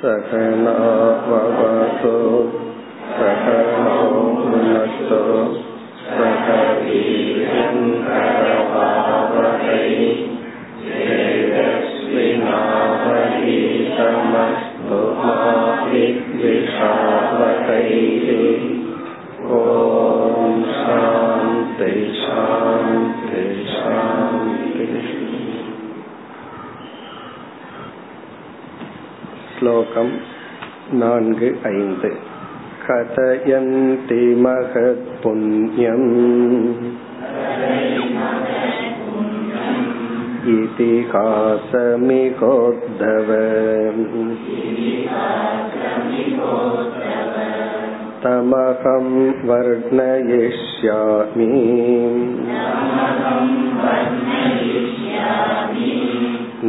सकनावतु सकनो भुनस्तु सक वीर्यङ्करवावहै तेजस्विनावधीतमस्तु मा विद्विषावहैः ॐ शान्ति शान्ति शान्ति श्लोकम् नान्गु ऐन्द् कथयन्ति महत्पुण्यम् इतिहासमिहोद्धव तमहं वर्णयिष्यामि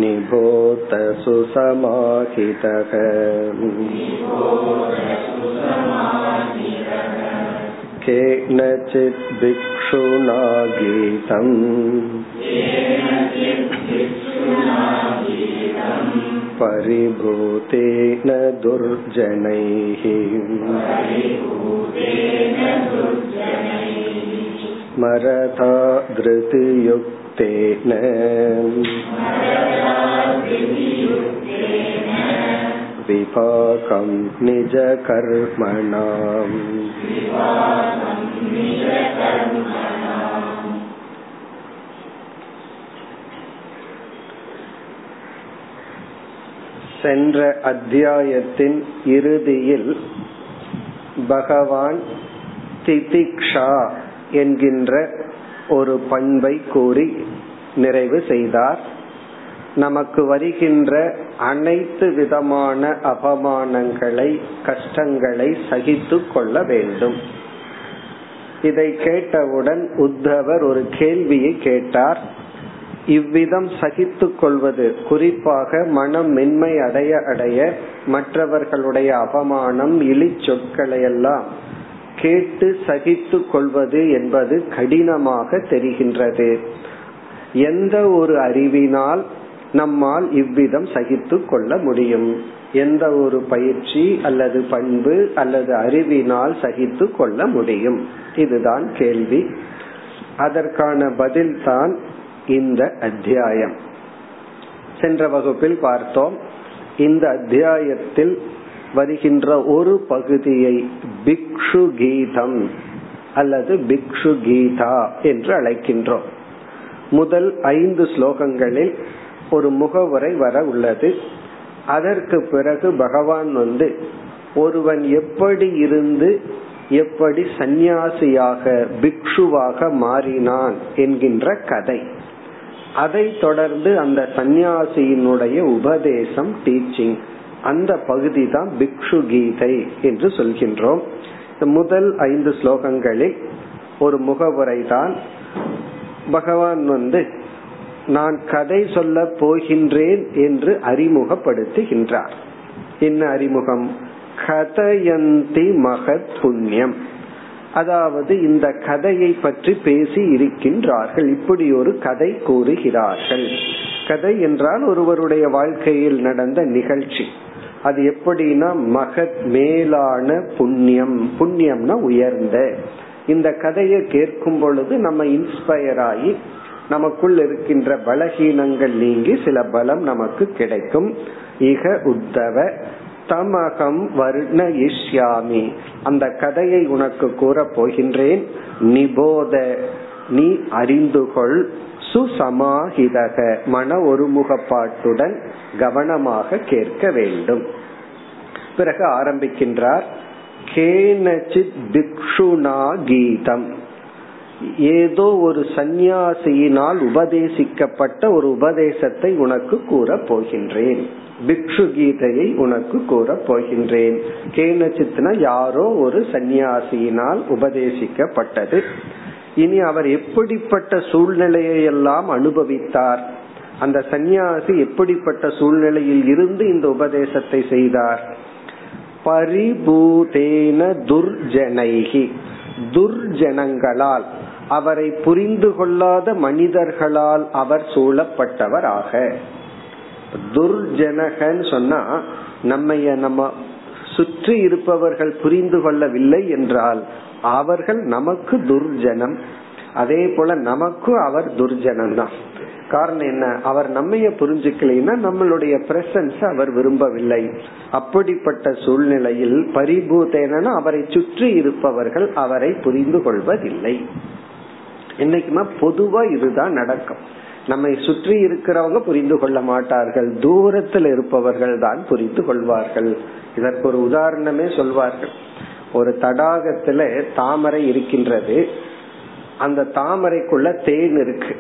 निबोध सुसमाहितः केनचित् भिक्षुना गीतम् परिभूतेन दुर्जनैः स्मरथा धृतियुक्तेन विपाकं निजकर्मणाम् சென்ற அத்தியாயத்தின் இறுதியில் பகவான் திதிக்ஷா என்கின்ற ஒரு பண்பை கூறி நிறைவு செய்தார். நமக்கு வருகின்ற அனைத்து விதமான அபமானங்களை கஷ்டங்களை சகித்து கொள்ள வேண்டும். இதை கேட்டவுடன் உத்தவர் ஒரு கேள்வியை கேட்டார். இவ்விதம் சகித்து கொள்வது குறிப்பாக மனம் மென்மை அடைய அடைய மற்றவர்களுடைய அபமானம் இழி சொற்களை எல்லாம் கேட்டு சகித்து கொள்வது என்பது கடினமாக தெரிகின்றது. எந்த ஒரு அறிவினால் நம்மால் இவ்விதம் சகித்து கொள்ள முடியும். எந்த ஒரு பயிற்சி அல்லது பண்பு அல்லது அறிவினால் சகித்து கொள்ள முடியும். இதுதான் கேள்வி. அதற்கான பதில் தான் இந்த அத்தியாயம். சென்ற வகுப்பில் பார்த்தோம். இந்த அத்தியாயத்தில் வருகின்ற ஒரு பகுதியை பிக்ஷு கீதம் அல்லது பிக்ஷு கீதா என்று அழைக்கின்றோம். முதல் ஐந்து ஸ்லோகங்களில் ஒரு முகவுரை வர உள்ளது. அதற்கு பிறகு பகவான் வந்து ஒருவன் எப்படி இருந்து எப்படி சந்நியாசியாக பிக்ஷுவாக மாறினான் என்கின்ற கதை. அதை தொடர்ந்து அந்த சந்நியாசியினுடைய உபதேசம் டீச்சிங் அந்த பகுதி தான் பிக்ஷு கீதை என்று சொல்கின்றோம். முதல் ஐந்து ஸ்லோகங்களில் ஒரு முகவுரை தான் பகவான் வந்து நான் கதை சொல்ல போகின்றேன் என்று அறிமுகப்படுத்துகின்றார். என்ன அறிமுகம்? கதயந்தி மகத் புண்ணியம் அதாவது இந்த கதையை பற்றி பேசி இருக்கின்றார்கள். இப்படி ஒரு கதை கூறுகிறார்கள். கதை என்றால் ஒருவருடைய வாழ்க்கையில் நடந்த நிகழ்ச்சி. அது எப்படின்னா மகத் மேலான புண்ணியம். புண்ணியம்னா உயர்ந்த. இந்த கதையை கேட்கும் பொழுது நம்ம இன்ஸ்பயர் ஆகி நமக்குள் இருக்கின்ற பலகீனங்கள் நீங்கி சில பலம் நமக்கு கிடைக்கும். இக உத்தவ தமகம் வர்ணயிஷ்யாமி அந்த கதையை உனக்கு கூற போகின்றேன். நிபோத நீ அறிந்துகொள். சுசமாஹிதக மன ஒருமுகப்பாட்டுடன் கவனமாக கேட்க வேண்டும். பிறகு ஆரம்பிக்கின்றார். கேனச்சித் பிக்ஷுனா கீதம். ஏதோ ஒரு சந்நியாசியினால் உபதேசிக்கப்பட்ட ஒரு உபதேசத்தை உனக்கு கூற போகின்றேன். பிக்ஷு கீதையை உனக்கு கூற போகின்றேன். கேனச்சித்னா யாரோ ஒரு சந்நியாசியினால் உபதேசிக்கப்பட்டது. இனி அவர் எப்படிப்பட்ட சூழ்நிலையை எல்லாம் அனுபவித்தார்? அந்த சந்நியாசி எப்படிப்பட்ட சூழ்நிலையில் இருந்து இந்த உபதேசத்தை செய்தார்? பரிபூதேன துர்ஜனைகி துர்ஜனங்களால் அவரை புரிந்து கொள்ளாத மனிதர்களால் அவர் சூழப்பட்டவர் ஆக துர்ஜனகன்னு சொன்னா நம்ம நம்ம சுற்றி இருப்பவர்கள் புரிந்து கொள்ளவில்லை என்றால் அவர்கள் நமக்கு துர்ஜனம். அதே போல நமக்கும் அவர் துர்ஜனம் தான் காரணம் என்ன? அவர் நம்மைய புரிஞ்சுக்கலைன்னா நம்மளுடைய பிரசன்ஸ் அவர் விரும்பவில்லை. அப்படிப்பட்ட சூழ்நிலையில் பரிபூதேன அவரை சுற்றி இருப்பவர்கள் அவரை புரிந்து கொள்வதில்லை. என்னைக்குமா பொதுவா இதுதான் நடக்கும். நம்மை சுற்றி இருக்கிறவங்க புரிந்து கொள்ள மாட்டார்கள். தூரத்தில் இருப்பவர்கள் தான் புரிந்து கொள்வார்கள். இதற்கு ஒரு உதாரணமே சொல்வார்கள். ஒரு தடாகத்துல தாமரை இருக்கின்றது. அந்த தாமரைக்குள்ள தேன் இருக்கு.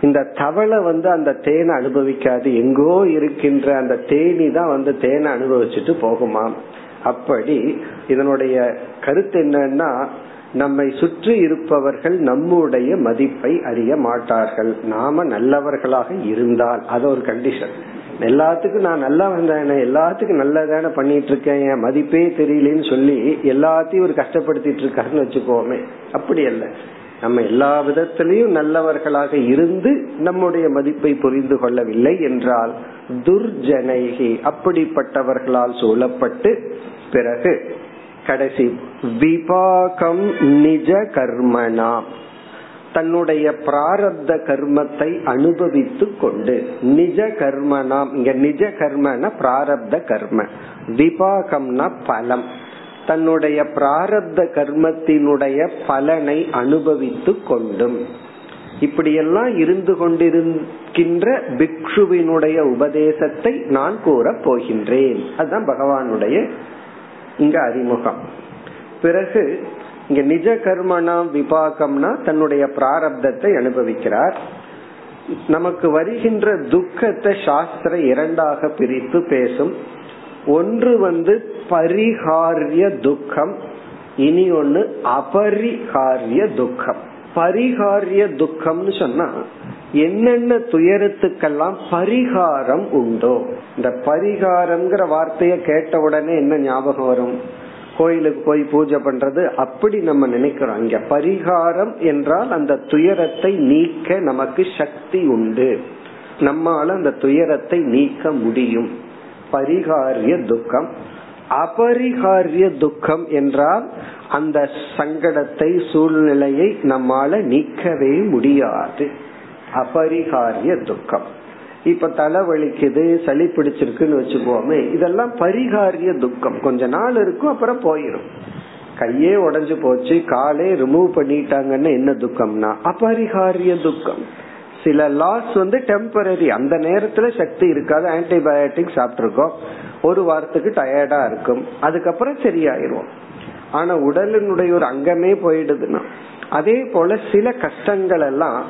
இந்த தவளை வந்து அந்த தேனை அனுபவிக்காது. எங்கோ இருக்கின்ற அந்த தேனி தான் வந்து தேனை அனுபவிச்சுட்டு போகுமாம் அப்படி இதனுடைய கருத்து என்னன்னா நம்மை சுற்றி இருப்பவர்கள் நம்முடைய மதிப்பை அறிய மாட்டார்கள். நாம நல்லவர்களாக இருந்தால் அது ஒரு கண்டிஷன் எல்லாத்துக்கும் நான் நல்லா வந்தேன் எல்லாத்துக்கும் நல்லதான பண்ணிட்டு இருக்கேன் என் மதிப்பே தெரியலன்னு சொல்லி எல்லாத்தையும் ஒரு கஷ்டப்படுத்திட்டு இருக்காருன்னு வச்சுக்கோமே. அப்படி அல்ல. நம்ம எல்லா விதத்திலையும் நல்லவர்களாக இருந்து நம்முடைய மதிப்பை புரிந்து கொள்ளவில்லை என்றால் துர்ஜனைகி அப்படிப்பட்டவர்களால் சூழப்பட்டு பிறகு கடைசி விபாகம் நிஜ கர்மனா. தன்னுடைய பிராரப்த கர்மத்தை அனுபவித்து கொண்டு நிஜ கர்மனாம் இங்க நிஜ கர்மன பிராரப்த கர்ம விபாகம்னா பலம். தன்னுடைய பிராரப்த கர்மத்தினுடைய பலனை அனுபவித்து கொண்டும். இப்படியெல்லாம் இருந்து கொண்டிருக்கின்ற பிக்ஷுவினுடைய உபதேசத்தை நான் கூற போகின்றேன். அதுதான் பகவானுடைய இங்க அறிமுகம். பிறகு இங்க நிஜ கர்மனா விபாகம்னா தன்னுடைய பிராரப்தத்தை அனுபவிக்கிறார். நமக்கு வருகின்ற துக்கத்தை சாஸ்திர இரண்டாக பிரித்து பேசும். ஒன்று வந்து பரிகாரிய துக்கம் இனி ஒன்னு அபரிகாரிய துக்கம். பரிகாரிய துக்கம்னு சொன்னா என்னென்ன துயரத்துக்கெல்லாம் பரிகாரம் உண்டோ இந்த பரிகாரம்ங்கிற வார்த்தைய கேட்ட உடனே என்ன ஞாபகம் வரும்? கோயிலுக்கு போய் பூஜை பண்றது அப்படி நம்ம நினைக்கிறோம். இங்க பரிகாரம் என்றால் அந்த துயரத்தை நீக்க நமக்கு சக்தி உண்டு. நம்மால அந்த துயரத்தை நீக்க முடியும். பரிகாரிய துக்கம். அபரிகாரிய துக்கம் என்றால் அந்த சங்கடத்தை சூழ்நிலையை நம்மால நீக்கவே முடியாது. அபரிகாரிய துக்கம். இப்ப தலை வலிக்குது சளி பிடிச்சிருக்குன்னு வச்சுக்கோமே இதெல்லாம் பரிகாரிய துக்கம். கொஞ்ச நாள் இருக்கும் அப்புறம் போயிடும் கையே உடஞ்சு போச்சு காலே ரிமூவ் பண்ணிட்டாங்கன்னு என்ன துக்கம்னா அபரிகாரிய துக்கம். சில லாஸ் வந்து டெம்பரரி அந்த நேரத்துல சக்தி இருக்காது ஆன்டிபயோட்டிக் சாப்பிட்டுருக்கோம். ஒரு வாரத்துக்கு டயர்டா இருக்கும் அதுக்கப்புறம் சரியாயிரும். ஆனா உடலினுடைய ஒரு அங்கமே போயிடுதுன்னா அதே போல சில கஷ்டங்கள் எல்லாம்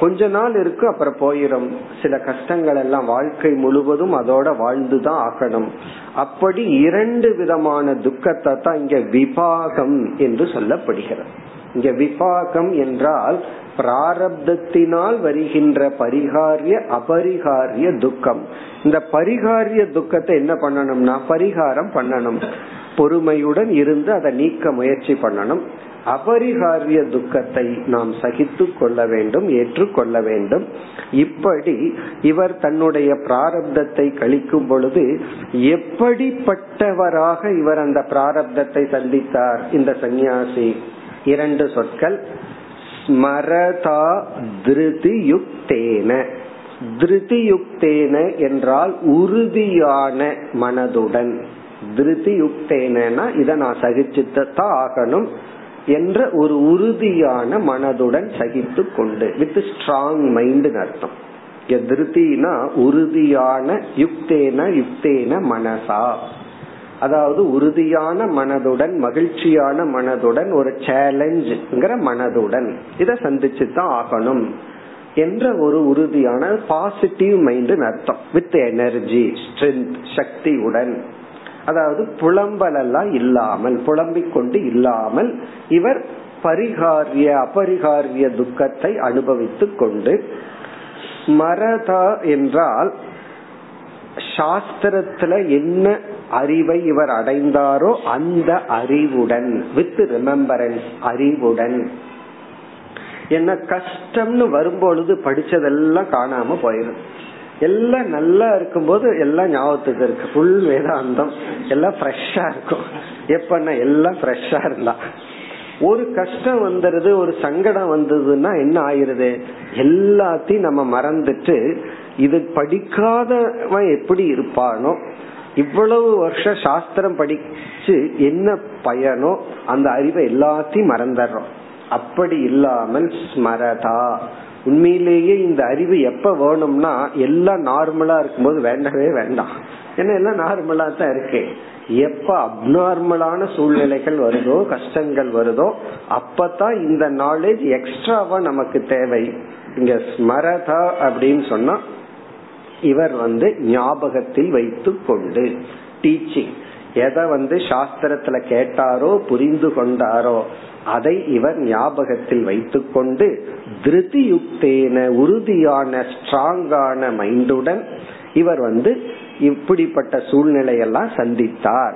கொஞ்ச நாள் இருக்கு அப்புறம் போயிடும் சில கஷ்டங்கள் எல்லாம் வாழ்க்கை முழுவதும் அதோட வாழ்ந்துதான் ஆகணும். அப்படி இரண்டு விதமான துக்கத்தை தான் இங்க விபாகம் என்று சொல்லப்படுகிறது. இங்க விபாகம் என்றால் பிராரப்தத்தினால் வருகின்ற பரிகாரிய அபரிகாரிய துக்கம். இந்த பரிகாரிய துக்கத்தை என்ன பண்ணணும்னா பரிகாரம் பண்ணணும். பொறுமையுடன் இருந்து அதை நீக்க முயற்சி பண்ணணும். அபரிகாரிய துக்கத்தை நாம் சகித்து கொள்ள வேண்டும் ஏற்றுக்கொள்ள வேண்டும். இப்படி இவர் தன்னுடைய பிராரப்தத்தை கழிக்கும் பொழுது எப்படிப்பட்டவராக இவர் அந்த பிராரப்தத்தை சந்தித்தார்? இந்த சந்நியாசி இரண்டு சொற்கள். ஸ்மரதா திருதியுக்தேன. திருதியுக்தேன என்றால் உறுதியான மனதுடன். திருதியுக்தேனா இதை நான் சகிச்சுத்தான் ஆகணும். என்ற ஒரு உறுதியான மனதுடன் சகித்து கொண்டு வித் ஸ்ட்ராங் மைண்ட் அர்த்தம். திருத்தினா உறுதியான யுக்தேன யுக்தேன மனசா. அதாவது உறுதியான மனதுடன் மகிழ்ச்சியான மனதுடன் ஒரு சேலஞ்சுங்கிற மனதுடன். இதை சந்திச்சு தான் ஆகணும் என்ற ஒரு உறுதியான பாசிட்டிவ் மைண்ட் அர்த்தம். வித் எனர்ஜி ஸ்ட்ரென்த் சக்தியுடன். அதாவது புலம்பல் எல்லாம் இல்லாமல் புலம்பிக் கொண்டு இல்லாமல் இவர் பரிகாரிய அபரிகாரிய துக்கத்தை அனுபவித்துக் கொண்டு மரதா என்றால் சாஸ்திரத்துல என்ன அறிவை இவர் அடைந்தாரோ அந்த அறிவுடன் வித் ரிமெம்பரன்ஸ் அறிவுடன். என்ன கஷ்டம்னு வரும்பொழுது படிச்சதெல்லாம் காணாம போயிடும் எல்லாம் நல்லா இருக்கும்போது எல்லாம் ஞாபகத்துக்கு இருக்கு. ஃபுல் வேதாந்தம். எல்லாம் ஃப்ரெஷ்ஷா இருக்கும். எப்பன்னா எல்லாம் ஃப்ரெஷ்ஷா இருந்தா. ஒரு கஷ்டம் வந்துருது ஒரு சங்கடம் வந்ததுன்னா என்ன ஆயிருது? எல்லாத்தையும் நம்ம மறந்துட்டு இது படிக்காதவன் எப்படி இருப்பானோ இவ்வளவு வருஷம் சாஸ்திரம் படிச்சு என்ன பயனோ அந்த அறிவை எல்லாத்தையும் மறந்துடுறோம். அப்படி இல்லாமல் ஸ்மரதா. உண்மையிலேயே இந்த அறிவு எப்ப வேணும்னா எல்லாம் நார்மலா இருக்கும்போது வேண்டவே வேண்டாம். ஏன்னா எல்லாம் நார்மலா தான் இருக்கு. எப்ப அப்நார்மலான சூழ்நிலைகள் வருதோ கஷ்டங்கள் வருதோ அப்பதான் இந்த நாலேஜ் எக்ஸ்ட்ராவா நமக்கு தேவை. இங்க ஸ்மரதா அப்படின்னு சொன்னா இவர் வந்து ஞாபகத்தில் வைத்து கொண்டு டீச்சிங் எதை வந்து சாஸ்திரத்துல கேட்டாரோ புரிந்து கொண்டாரோ அதை இவர் ஞாபகத்தில் வைத்துக்கொண்டு திருதி யுக்தேன உறுதியான ஸ்ட்ராங்கான மைண்டுடன் இவர் வந்து இப்படிப்பட்ட சூழ்நிலையெல்லாம் சந்தித்தார்.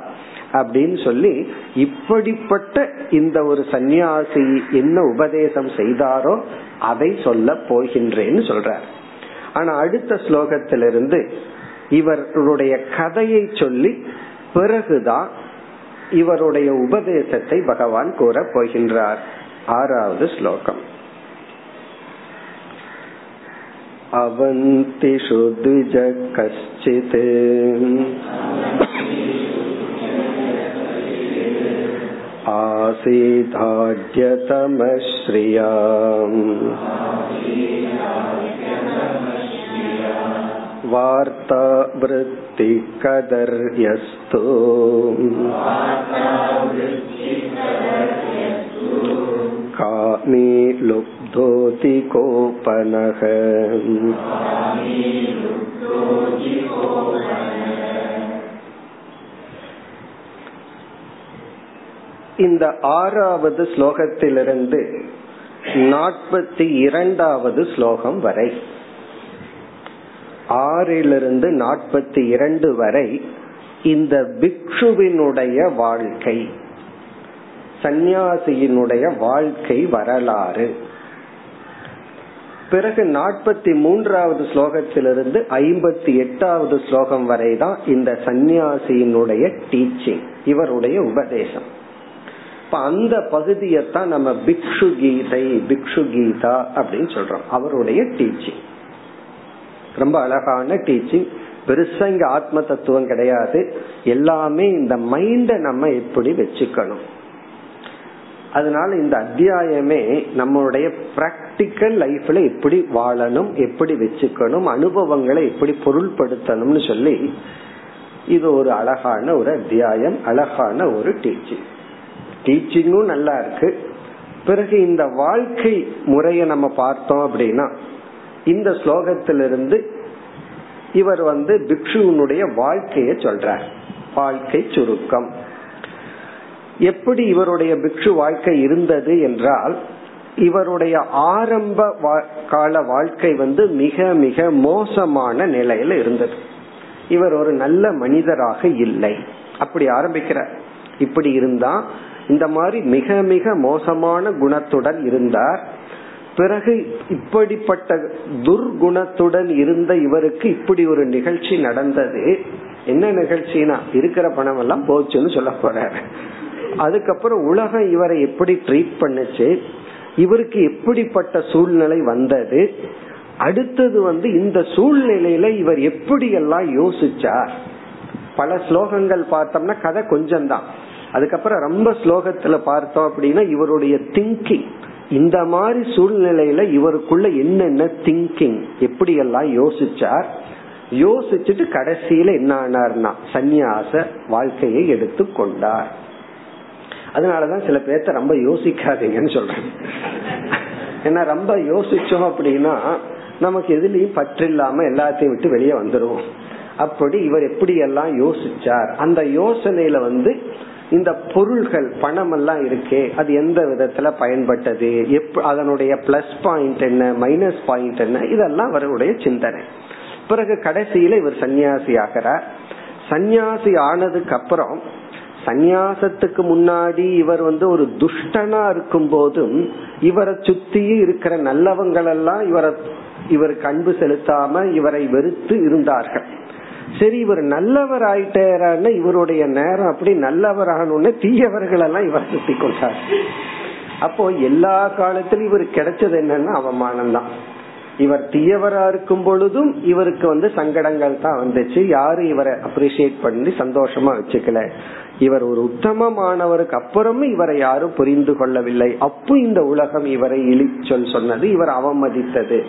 அப்படின்னு சொல்லி இப்படிப்பட்ட இந்த ஒரு சந்நியாசி என்ன உபதேசம் செய்தாரோ அதை சொல்ல போகின்றேன்னு சொல்றார். ஆனா அடுத்த ஸ்லோகத்திலிருந்து இவருடைய கதையை சொல்லி பிறகுதான் இவருடைய உபதேசத்தை பகவான் கூற போகின்றார் ஆறாவது ஸ்லோகம் अवन्तिषु द्विज कश्चित् आसीदाड्यतमश्रिया वार्ता वृत्तिकदर्यस्तु कामी लुब्धोति कोपनः இந்த ஆறாவது ஸ்லோகத்திலிருந்து நாற்பத்தி இரண்டாவது ஸ்லோகம் வரை ஆறிலிருந்து நாற்பத்தி இரண்டு வரை இந்த பிக்ஷுவினுடைய வாழ்க்கை சந்நியாசியினுடைய வாழ்க்கை வரலாறு. பிறகு நாற்பத்தி மூன்றாவது ஸ்லோகத்திலிருந்து ஐம்பத்தி எட்டாவது ஸ்லோகம் வரை தான் இந்த சந்நியாசியினுடைய டீச்சிங் இவருடைய உபதேசம். இப்ப அந்த பகுதியத்தான் நம்ம பிக்ஷு கீதை பிக்ஷு கீதா அப்படின்னு சொல்றோம் அவருடைய டீச்சிங். ரொம்ப அழகான டீச்சிங் பெருசா இங்க ஆத்ம தத்துவம் கிடையாது. எல்லாமே இந்த மைண்ட நம்ம எப்படி வச்சுக்கணும்? அதனால இந்த அத்தியாயமே நம்மளுடைய பிராக்டிக்கல் லைஃப்ல எப்படி வாழணும் எப்படி வச்சுக்கணும் அனுபவங்களை எப்படி பொருள்படுத்தணும்னு சொல்லி இது ஒரு அழகான ஒரு அத்தியாயம் அழகான ஒரு டீச்சிங் டீச்சிங்கும் நல்லா இருக்கு. பிறகு இந்த வாழ்க்கை முறையை நம்ம பார்த்தோம் அப்படின்னா இந்த ஸ்லோகத்திலிருந்து இவர் வந்து பிக்ஷுவனுடைய வாழ்க்கையை சொல்றார். வாழ்க்கை சுருக்கம். எப்படி இவருடைய பிக்ஷு வாழ்க்கை இருந்தது என்றால் இவருடைய ஆரம்ப கால வாழ்க்கை வந்து மிக மிக மோசமான நிலையில இருந்தது. இவர் ஒரு நல்ல மனிதராக இல்லை. அப்படி ஆரம்பிக்கிறார். இப்படி இருந்தா இந்த மாதிரி மிக மிக மோசமான குணத்துடன் இருந்தார். பிறகு இப்படிப்பட்ட துர்குணத்துடன் இருந்த இவருக்கு இப்படி ஒரு நிகழ்ச்சி நடந்தது. என்ன நிகழ்ச்சினா இருக்கிற பணம் எல்லாம் போச்சுன்னு சொல்ல போறாரு. அதுக்கப்புறம் உலகம் இவரை எப்படி ட்ரீட் பண்ணுச்சு இவருக்கு எப்படிப்பட்ட சூழ்நிலை வந்தது அடுத்தது வந்து இந்த சூழ்நிலையில இவர் எப்படி எல்லாம் யோசிச்சார். பல ஸ்லோகங்கள் பார்த்தோம்னா கதை கொஞ்சம் தான் அதுக்கப்புறம் ரொம்ப ஸ்லோகத்துல பார்த்தோம் அப்படின்னா இவருடைய திங்கிங் இந்த மாதிரி சூழ்நிலையில இவருக்குள்ள என்னென்ன திங்கிங் எப்படி எல்லாம் யோசிச்சார்? யோசிச்சுட்டு கடைசியில என்ன ஆனார்னா சந்நியாச வாழ்க்கையை எடுத்து கொண்டார். அதனாலதான் சில பேர்த்த ரொம்ப யோசிக்காதீங்கன்னு சொல்றேன். ஏன்னா ரொம்ப யோசிச்சோம் அப்படின்னா நமக்கு எதுலயும் பற்றில்லாம எல்லாத்தையும் விட்டு வெளியே வந்துருவோம் அப்படி இவர் எப்படி எல்லாம் யோசிச்சார்? அந்த யோசனையில வந்து இந்த பொருள்கள் பணம் எல்லாம் இருக்கே அது எந்த விதத்துல பயன்பட்டது? அதனுடைய பிளஸ் பாயிண்ட் என்ன மைனஸ் பாயிண்ட் என்ன? இதெல்லாம் அவருடைய சிந்தனை. பிறகு கடைசியில இவர் சன்னியாசி ஆகிறார். சன்னியாசி ஆனதுக்கு அப்புறம் சந்நியாசத்துக்கு முன்னாடி இவர் வந்து ஒரு துஷ்டனா இருக்கும் போதும் இவரை சுத்தி இருக்கிற நல்லவங்கள் எல்லாம் இவரை இவருக்கு அன்பு செலுத்தாம இவரை வெறுத்து இருந்தார்கள். சரி இவர் நல்லவர் ஆயிட்டாருன்னு இவருடைய நேரம் அப்படி நல்லவர் ஆகணும்னு தீயவர்கள் எல்லாம் இவர் சுத்தி கொண்டார். அப்போ எல்லா காலத்திலும் இவர் கிடைச்சது என்னன்னா அவமானம் தான் இவர் தீயவரா இருக்கும் பொழுதும் இவருக்கு வந்து சங்கடங்கள் தான் வந்துச்சு. யாரும் இவரை அப்ரிசியேட் பண்ணி சந்தோஷமா வச்சுக்கல. இவர் ஒரு உத்தமமானவருக்கு அப்புறமும் இவரை யாரும் புரிந்து கொள்ளவில்லை. அப்போ இந்த உலகம் இவரை இழிச்சொல் சொன்னது. இவர் அவமதித்தது.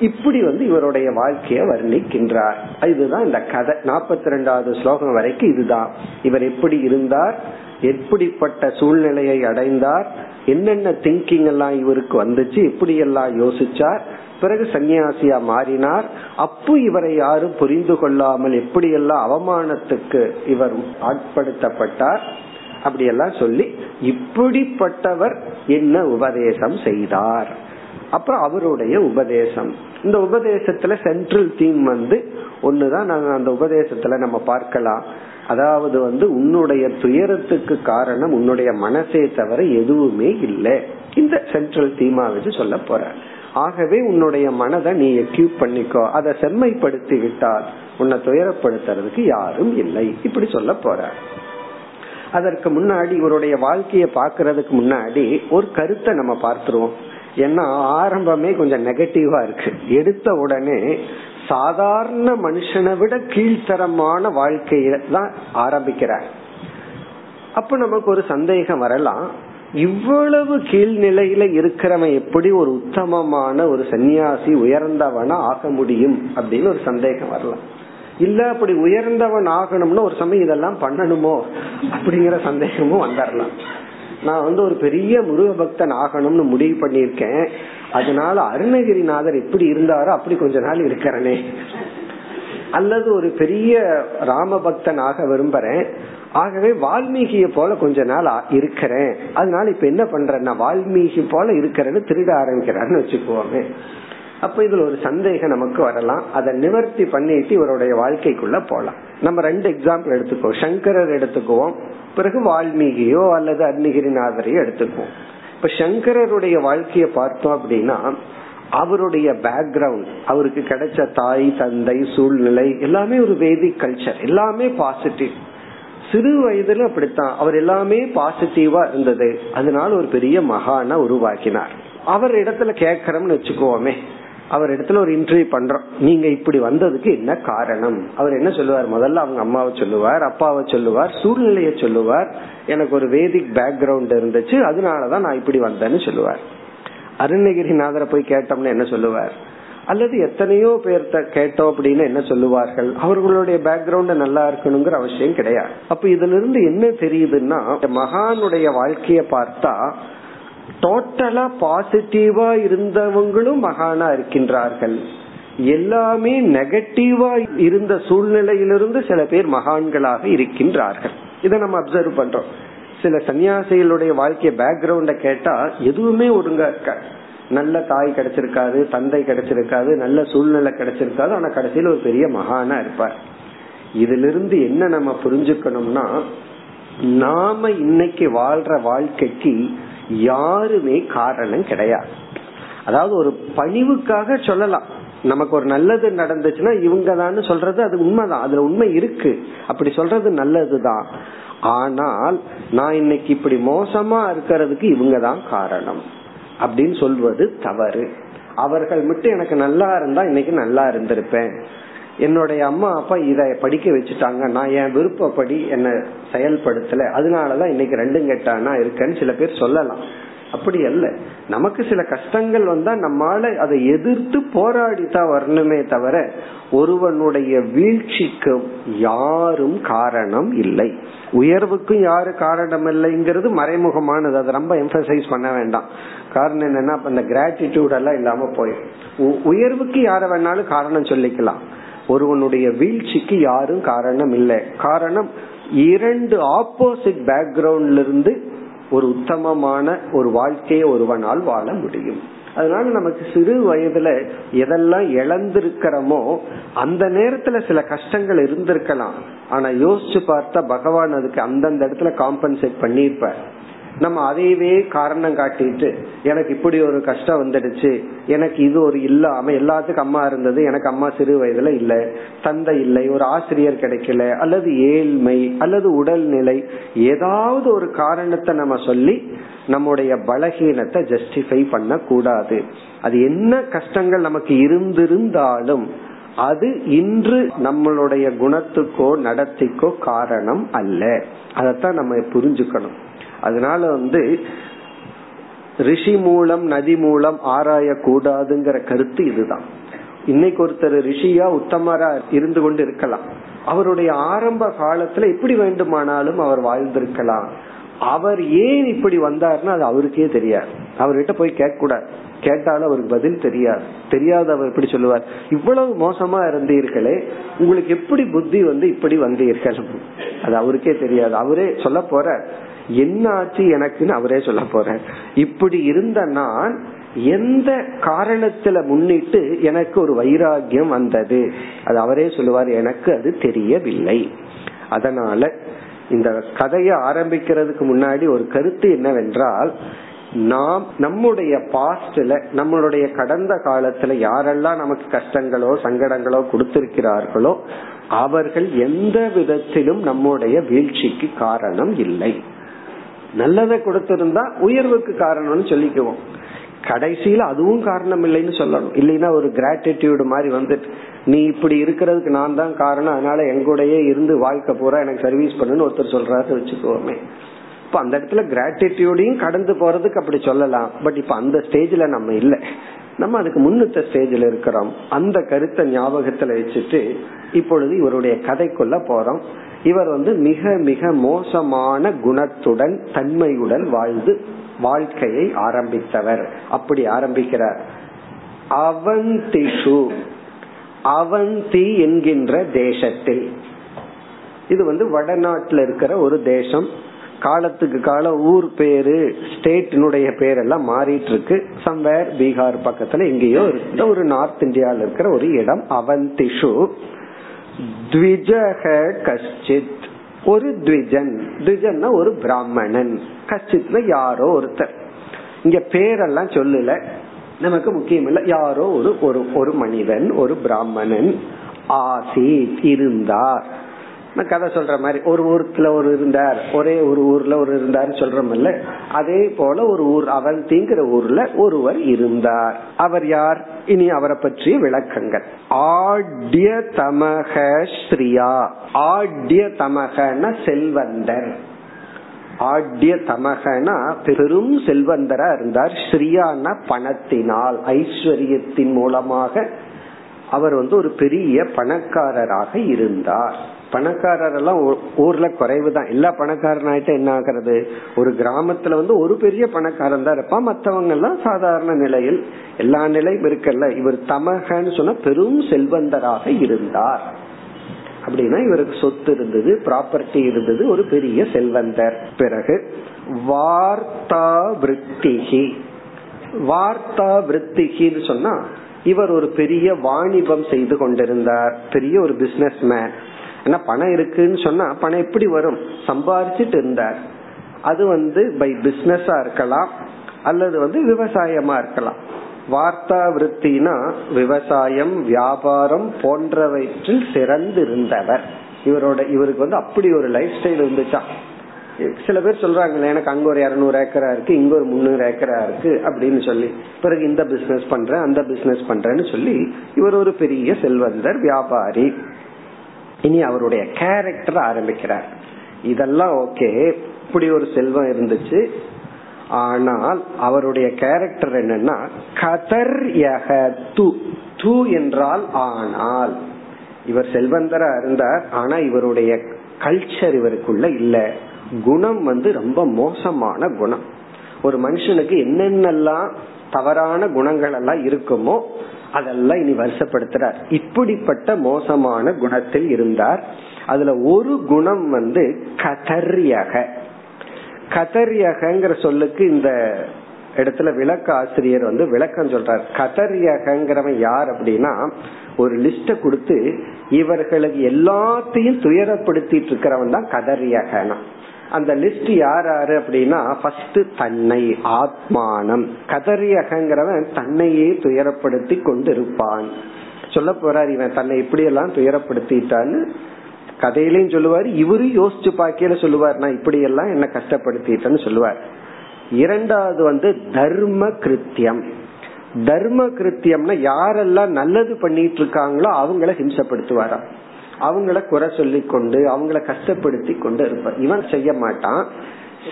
இப்படி வந்து இவருடைய வாழ்க்கையை வர்ணிக்கின்றார். இதுதான் இந்த கதை. நாற்பத்தி ரெண்டாவது ஸ்லோகம் வரைக்கும் இதுதான். இவர் எப்படி இருந்தார்? எப்படிப்பட்ட சூழ்நிலையை அடைந்தார்? என்னென்ன திங்கிங் எல்லாம் இவருக்கு வந்துச்சு? எப்படி எல்லாம் யோசிச்சார். பிறகு சன்னியாசியா மாறினார். அப்பு இவரை யாரும் புரிந்து கொள்ளாமல் எப்படியெல்லாம் அவமானத்துக்கு இவர் ஆட்படுத்தப்பட்டார் அப்படியெல்லாம் சொல்லி இப்படிப்பட்டவர் என்ன உபதேசம் செய்தார். அப்புறம் அவருடைய உபதேசம். இந்த உபதேசத்துல சென்ட்ரல் தீம் வந்து ஒண்ணுதான் நாங்க அந்த உபதேசத்துல நம்ம பார்க்கலாம். அதாவது வந்து உன்னுடைய துயரத்துக்கு காரணம் உன்னுடைய மனசே தவிர எதுவுமே இல்லை. இந்த சென்ட்ரல் தீமா வச்சு சொல்ல போற. ஆகவே உன்னுடைய மனதை நீ எக்யூப் பண்ணிக்கோ. அதை செம்மைப்படுத்தி விட்டால் உன்னை துயரப்படுத்துறதுக்கு யாரும் இல்லை. இப்படி சொல்ல போற. அதற்கு முன்னாடி இவருடைய வாழ்க்கையை பாக்குறதுக்கு முன்னாடி ஒரு கருத்தை நம்ம பார்த்துருவோம். ஏன்னா ஆரம்பமே கொஞ்சம் நெகட்டிவா இருக்கு. எடுத்த உடனே சாதாரண மனுஷனை விட கீழ்த்தரமான வாழ்க்கைய தான் ஆரம்பிக்கிறார். அப்ப நமக்கு ஒரு சந்தேகம் வரலாம். இவ்வளவு கீழ்நிலையில இருக்கிறவன் எப்படி ஒரு உத்தமமான ஒரு சன்னியாசி உயர்ந்தவனா ஆக முடியும் அப்படின்னு ஒரு சந்தேகம் வரலாம். இல்ல அப்படி உயர்ந்தவன் ஆகணும்னு ஒரு சமயம் இதெல்லாம் பண்ணணுமோ அப்படிங்கிற சந்தேகமும் வந்துடலாம் நான் வந்து ஒரு பெரிய முருக பக்தன் ஆகணும்னு முடிவு பண்ணிருக்கேன் அதனால அருணகிரிநாதர் எப்படி இருந்தாரோ அப்படி கொஞ்ச நாள் இருக்கிறனே. அல்லது ஒரு பெரிய ராம பக்தன் ஆக விரும்புறேன். ஆகவே வால்மீகிய போல கொஞ்ச நாள் இருக்கிறேன். அதனால இப்ப என்ன பண்றேன்னா வால்மீகி போல இருக்கிறேன்னு திருட ஆரம்பிக்கிறாருன்னு வச்சுக்குவோமே அப்ப இதுல ஒரு சந்தேகம் நமக்கு வரலாம். அதை நிவர்த்தி பண்ணிட்டு இவருடைய வாழ்க்கைக்குள்ள போலாம். நம்ம ரெண்டு எக்ஸாம்பிள் எடுத்துக்கோ. சங்கரர் எடுத்துக்குவோம். பிறகு வால்மீகியோ அல்லது அன்னிகிரிநாதரையோ எடுத்துக்குவோம். இப்ப சங்கரருடைய வாழ்க்கைய பார்த்தோம் அப்படின்னா அவருடைய பேக்ரவுண்ட் அவருக்கு கிடைச்ச தாய் தந்தை சூழ்நிலை எல்லாமே ஒரு வேதிக் கல்ச்சர் எல்லாமே பாசிட்டிவ் சிறு வயதுல அப்படித்தான். அவர் எல்லாமே பாசிட்டிவா இருந்தது. அதனால ஒரு பெரிய மகான உருவாக்கினார். அவர் இடத்துல கேக்குறோம்னு வச்சுக்கோமே. அவர் இடத்துல ஒரு இன்டர்வியூ பண்றோம். நீங்க இப்படி வந்ததுக்கு என்ன காரணம்? அவர் என்ன சொல்லுவார்? முதல்ல அவங்க அம்மாவை சொல்லுவார் அப்பாவை சொல்லுவார் சூழ்நிலையை சொல்லுவார். எனக்கு ஒரு வேதிக் பேக்ரவுண்ட் இருந்துச்சு அதனாலதான் நான் இப்படி வந்தேன்னு சொல்லுவார். அருணகிரிநாதரை போய் கேட்டோம்னு என்ன சொல்லுவார்? அல்லது எத்தனையோ பேர்த்த கேட்டோம் அப்படின்னு என்ன சொல்லுவார்கள்? அவர்களுடைய பேக்ரவுண்ட் நல்லா இருக்கணுங்கிற அவசியம் கிடையாது. அப்ப இதுல இருந்து என்ன தெரியுதுன்னா மகானுடைய வாழ்க்கைய பார்த்தா டோட்டலா பாசிட்டிவா இருந்தவங்களும் மகானா இருக்கின்றார்கள். எல்லாமே நெகட்டிவா இருந்த சூழ்நிலையிலிருந்து சில பேர் மகான்களாக இருக்கின்றார்கள். இதை நம்ம அப்சர்வ் பண்றோம். சில சன்னியாசிகளுடைய வாழ்க்கை பேக்ரவுண்ட கேட்டா எதுவுமே ஒருங்க நல்ல தாய் கிடைச்சிருக்காது தந்தை கிடைச்சிருக்காது நல்ல சூழ்நிலை கிடைச்சிருக்காது. ஆனா கடைசியில் ஒரு பெரிய மகானா இருப்பார். இதுல இருந்து என்ன நம்ம புரிஞ்சுக்கணும்னா நாம இன்னைக்கு வாழ்ற வாழ்க்கைக்கு யாருமே காரணம் கிடையாது. அதாவது ஒரு பணிவுக்காக சொல்லலாம். நமக்கு ஒரு நல்லது நடந்துச்சுன்னா இவங்க தான் சொல்றது அது உண்மைதான். அதுல உண்மை இருக்கு. அப்படி சொல்றது நல்லதுதான். ஆனால் நான் இன்னைக்கு இப்படி மோசமா இருக்கிறதுக்கு இவங்க தான் காரணம். அப்படின்னு சொல்வது தவறு. அவர்கள் மட்டும் எனக்கு நல்லா இருந்தா இன்னைக்கு நல்லா இருந்திருப்பேன். என்னுடைய அம்மா அப்பா இதை படிக்க வச்சுட்டாங்க. நான் என் விருப்பப்படி என்ன செயல்படுத்தல. அதனாலதான் இன்னைக்கு ரெண்டும் கெட்டானா இருக்கேன்னு சில பேர் சொல்லலாம். அப்படி அல்ல. நமக்கு சில கஷ்டங்கள் வந்தா நம்மால அதை எதிர்த்து போராடித்தான் வரணுமே தவிர ஒருவனுடைய வீழ்ச்சிக்கு யாரும் காரணம் இல்லை. உயர்வுக்கும் யாரு காரணம் இல்லைங்கிறது மறைமுகமானது. அதை ரொம்ப எம்பசைஸ் பண்ண வேண்டாம். காரணம் என்னன்னா அந்த கிராட்டிடியூட் எல்லாம் இல்லாம போயிடும். உயர்வுக்கு யார வேணாலும் காரணம் சொல்லிக்கலாம். ஒருவனுடைய வீழ்ச்சிக்கு யாரும் காரணம் இல்லை. காரணம் இரண்டு ஆப்போசிட் பேக்ரவுண்ட்ல இருந்து ஒரு உத்தமமான ஒரு வாழ்க்கையை ஒருவனால் வாழ முடியும். அதனால நமக்கு சிறு வயதுல எதெல்லாம் இழந்திருக்கிறோமோ அந்த நேரத்துல சில கஷ்டங்கள் இருந்திருக்கலாம். ஆனா யோசிச்சு பார்த்தா பகவான் அதுக்கு அந்தந்த இடத்துல காம்பன்சேட் பண்ணிருப்பார் நம்ம அதையவே காரணம் காட்டிட்டு எனக்கு இப்படி ஒரு கஷ்டம் வந்துடுச்சு எனக்கு இது ஒரு இல்லாம எல்லாத்துக்கும் அம்மா இருந்தது எனக்கு அம்மா சிறு வயதுல இல்ல தந்தை இல்லை ஒரு ஆசிரியர் கிடைக்கல அல்லது ஏழ்மை அல்லது உடல்நிலை ஏதாவது ஒரு காரணத்தை நம்ம சொல்லி நம்முடைய பலகீனத்தை ஜஸ்டிஃபை பண்ண கூடாது அது என்ன கஷ்டங்கள் நமக்கு இருந்திருந்தாலும் அது இன்று நம்மளுடைய குணத்துக்கோ நடத்திக்கோ காரணம் அல்ல. அதத்தான் நம்ம புரிஞ்சுக்கணும். அதனால வந்து ரிஷி மூலம் நதி மூலம் ஆராய கூடாதுங்கிற கருத்து இதுதான். இன்னைக்கு ஒருத்தர் ரிஷியா உத்தமரா இருந்து கொண்டு இருக்கலாம். அவருடைய ஆரம்ப காலத்துல எப்படி வேண்டுமானாலும் அவர் வாழ்ந்திருக்கலாம். அவர் ஏன் இப்படி வந்தார்னா அது அவருக்கே தெரியாது. அவர்கிட்ட போய் கேட்க கூடாது கேட்டாலும் அவருக்கு பதில் தெரியாது. தெரியாத அவர் எப்படி சொல்லுவார்? இவ்வளவு மோசமா இருந்தீர்களே உங்களுக்கு எப்படி புத்தி வந்து இப்படி வந்தீர்கள்? அது அவருக்கே தெரியாது. அவரே சொல்ல போற என்ன ஆச்சு எனக்குன்னு அவரே சொல்ல போற இப்படி இருந்த நான் எந்த காரணத்துல முன்னிட்டு எனக்கு ஒரு வைராகியம் வந்தது? அது அவரே சொல்லுவார் எனக்கு அது தெரியவில்லை. அதனால இந்த கதையை ஆரம்பிக்கிறதுக்கு முன்னாடி ஒரு கருத்து என்னவென்றால் நாம் நம்முடைய பாஸ்ட்ல நம்மளுடைய கடந்த காலத்துல யாரெல்லாம் நமக்கு கஷ்டங்களோ சங்கடங்களோ கொடுத்திருக்கிறார்களோ அவர்கள் எந்த விதத்திலும் நம்முடைய வீழ்ச்சிக்கு காரணம் இல்லை. நல்லதை கொடுத்திருந்தா உயர்வுக்கு காரணம்னு சொல்லிக்குவோம். கடைசியில அதுவும் காரணம் இல்லைன்னு சொல்லணும். இல்லைன்னா ஒரு கிராட்டிடியூடு மாதிரி வந்துட்டு நீ இப்படி இருக்கிறதுக்கு நான் தான் காரணம். அதனால எங்கூடயே இருந்து வாழ்க்கை பூரா எனக்கு சர்வீஸ் பண்ணுன்னு ஒருத்தர் சொல்றாரு வச்சுக்கோமே. இப்ப அந்த இடத்துல கிராட்டிடியூடையும் கடந்து போறதுக்கு அப்படி சொல்லலாம். பட் இப்ப அந்த ஸ்டேஜ்ல நம்ம இல்ல. நம்ம அதுக்கு முன்னுத்த ஸ்டேஜ்ல இருக்கிறோம். அந்த கருத்தை ஞாபகத்துல வச்சுட்டு இப்பொழுது இவருடைய கதைக்குள்ள போறோம். இவர் வந்து மிக மிக மோசமான குணத்துடன் தன்மையுடன் வாழ்ந்து வாழ்க்கையை ஆரம்பித்தவர். அப்படி ஆரம்பிக்கிறார். அவந்திஷு. அவந்தி என்கின்ற தேசத்தில். இது வந்து வடநாட்டில் இருக்கிற ஒரு தேசம். காலத்துக்கு கால ஊர் பேரு ஸ்டேட்டினுடைய பேரெல்லாம் மாறிட்டு இருக்கு சம்வேர் பீகார் பக்கத்துல எங்கேயோ இருக்கிற ஒரு நார்த் இந்தியாவில் இருக்கிற ஒரு இடம் அவந்திஷு. த்விஜக கஷ்டித் ஒரு த்விஜன். த்விஜன்னா ஒரு பிராமணன். கஷ்டித்ல யாரோ ஒருத்தர். இங்க பேரெல்லாம் சொல்லல. நமக்கு முக்கியம் இல்ல. யாரோ ஒரு ஒரு ஒரு மனிதன் ஒரு பிராமணன். ஆசி இருந்தார். நான் கதை சொல்ற மாதிரி ஒரு ஊருக்குல ஒரு இருந்தார். ஒரே ஒரு ஊர்ல ஒரு இருந்தார் சொல்றோம்ல அதே போல ஒரு ஊர் அவந்திங்கிற ஊர்ல ஒருவர் இருந்தார். அவர் யார்? இனி அவரை பற்றிய விளக்கங்கள். ஆட்ய தமக ஸ்ரீயா ஆட்ய தமகன செல்வந்தர். ஆட்ய தமகனா பெரும் செல்வந்தரா இருந்தார். ஸ்ரீயான பணத்தினால் ஐஸ்வர்யத்தின் மூலமாக அவர் வந்து ஒரு பெரிய பணக்காரராக இருந்தார். பணக்காரர் எல்லாம் ஊர்ல குறைவு தான் எல்லா பணக்காரனாயிட்ட என்ன ஆகிறது? ஒரு கிராமத்துல வந்து ஒரு பெரிய பணக்காரன் தான் இருப்பான். மற்றவங்க எல்லாம் சாதாரண நிலையில் எல்லா நிலையும் இருக்கல்ல. இவர் தமகன்னு சொன்னா பெரும் செல்வந்தராக இருந்தார். அப்படின்னா இவருக்கு சொத்து இருந்தது ப்ராப்பர்ட்டி இருந்தது ஒரு பெரிய செல்வந்தர். பிறகு வார்த்தா விருத்திகி. வார்த்தா விருத்திகின்னு சொன்னா இவர் ஒரு பெரிய வாணிபம் செய்து கொண்டிருந்தார். பெரிய ஒரு பிசினஸ் மேன் ஏன்னா பணம் இருக்குன்னு சொன்னா பணம் எப்படி வரும்? சம்பாரிச்சிட்டு இருந்தார். அது வந்து பை பிசினஸா இருக்கலாம் அல்லது வந்து விவசாயமா இருக்கலாம். வார்த்தா விற்த்தினா விவசாயம் வியாபாரம் போன்றவற்றில் சிறந்து இருந்தவர் இவரோட இவருக்கு வந்து அப்படி ஒரு லைஃப் ஸ்டைல் இருந்துச்சா? சில பேர் சொல்றாங்க எனக்கு அங்க ஒரு இருநூறு ஏக்கரா இருக்கு இங்க ஒரு முன்னூறு ஏக்கரா இருக்கு அப்படின்னு சொல்லி பிறகு இந்த பிசினஸ் பண்றேன் அந்த பிசினஸ் பண்றேன்னு சொல்லி இவர் ஒரு பெரிய செல்வந்தர் வியாபாரி. இனி அவருடைய கேரக்டர் ஆரம்பிக்கிறார். இதெல்லாம் ஓகே இப்படி ஒரு செல்வம் இருந்துச்சு. ஆனால் அவருடைய கேரக்டர் என்னன்னா கதர் து. து என்றால் ஆனால். இவர் செல்வந்தரா இருந்தார். ஆனா இவருடைய கல்ச்சர் இவருக்குள்ள இல்ல. குணம் வந்து ரொம்ப மோசமான குணம். ஒரு மனுஷனுக்கு என்னென்னலாம் தவறான குணங்கள் எல்லாம் இருக்குமோ அதெல்லாம் இனி வருஷப்படுத்துறார். இப்படிப்பட்ட மோசமான குணத்தில் இருந்தார். அதுல ஒரு குணம் வந்து கதர்யக. கதர்யகங்கிற சொல்லுக்கு இந்த இடத்துல விளக்க ஆசிரியர் வந்து விளக்கம் சொல்றார். கதர்யகங்கிறவன் யார் அப்படின்னா ஒரு லிஸ்ட கொடுத்து இவர்களுக்கு எல்லாத்தையும் துயரப்படுத்திட்டு இருக்கிறவன் தான் கதர்யகனா. அந்த லிஸ்ட் யார் யாரு அப்படின்னா ஃபர்ஸ்ட் தன்னை ஆத்மானம். கதறியகங்கிறவன் தன்னையே துயரப்படுத்தி கொண்டிருப்பான். சொல்ல போறார் இவன் தன்னை இப்படி எல்லாம் துயரப்படுத்திட்டான்னு. கதையிலையும் சொல்லுவார் இவரு யோசிச்சு பாக்கையில சொல்லுவார் நான் இப்படி எல்லாம் என்ன கஷ்டப்படுத்திட்டேன்னு சொல்லுவார். இரண்டாவது வந்து தர்ம கிருத்தியம். தர்ம கிருத்தியம்னா யாரெல்லாம் நல்லது பண்ணிட்டு இருக்காங்களோ அவங்கள ஹிம்சப்படுத்துவாராம். அவங்கள குறை சொல்லி கொண்டு அவங்கள கஷ்டப்படுத்தி கொண்டு இருப்பான் இவன் செய்ய மாட்டான்.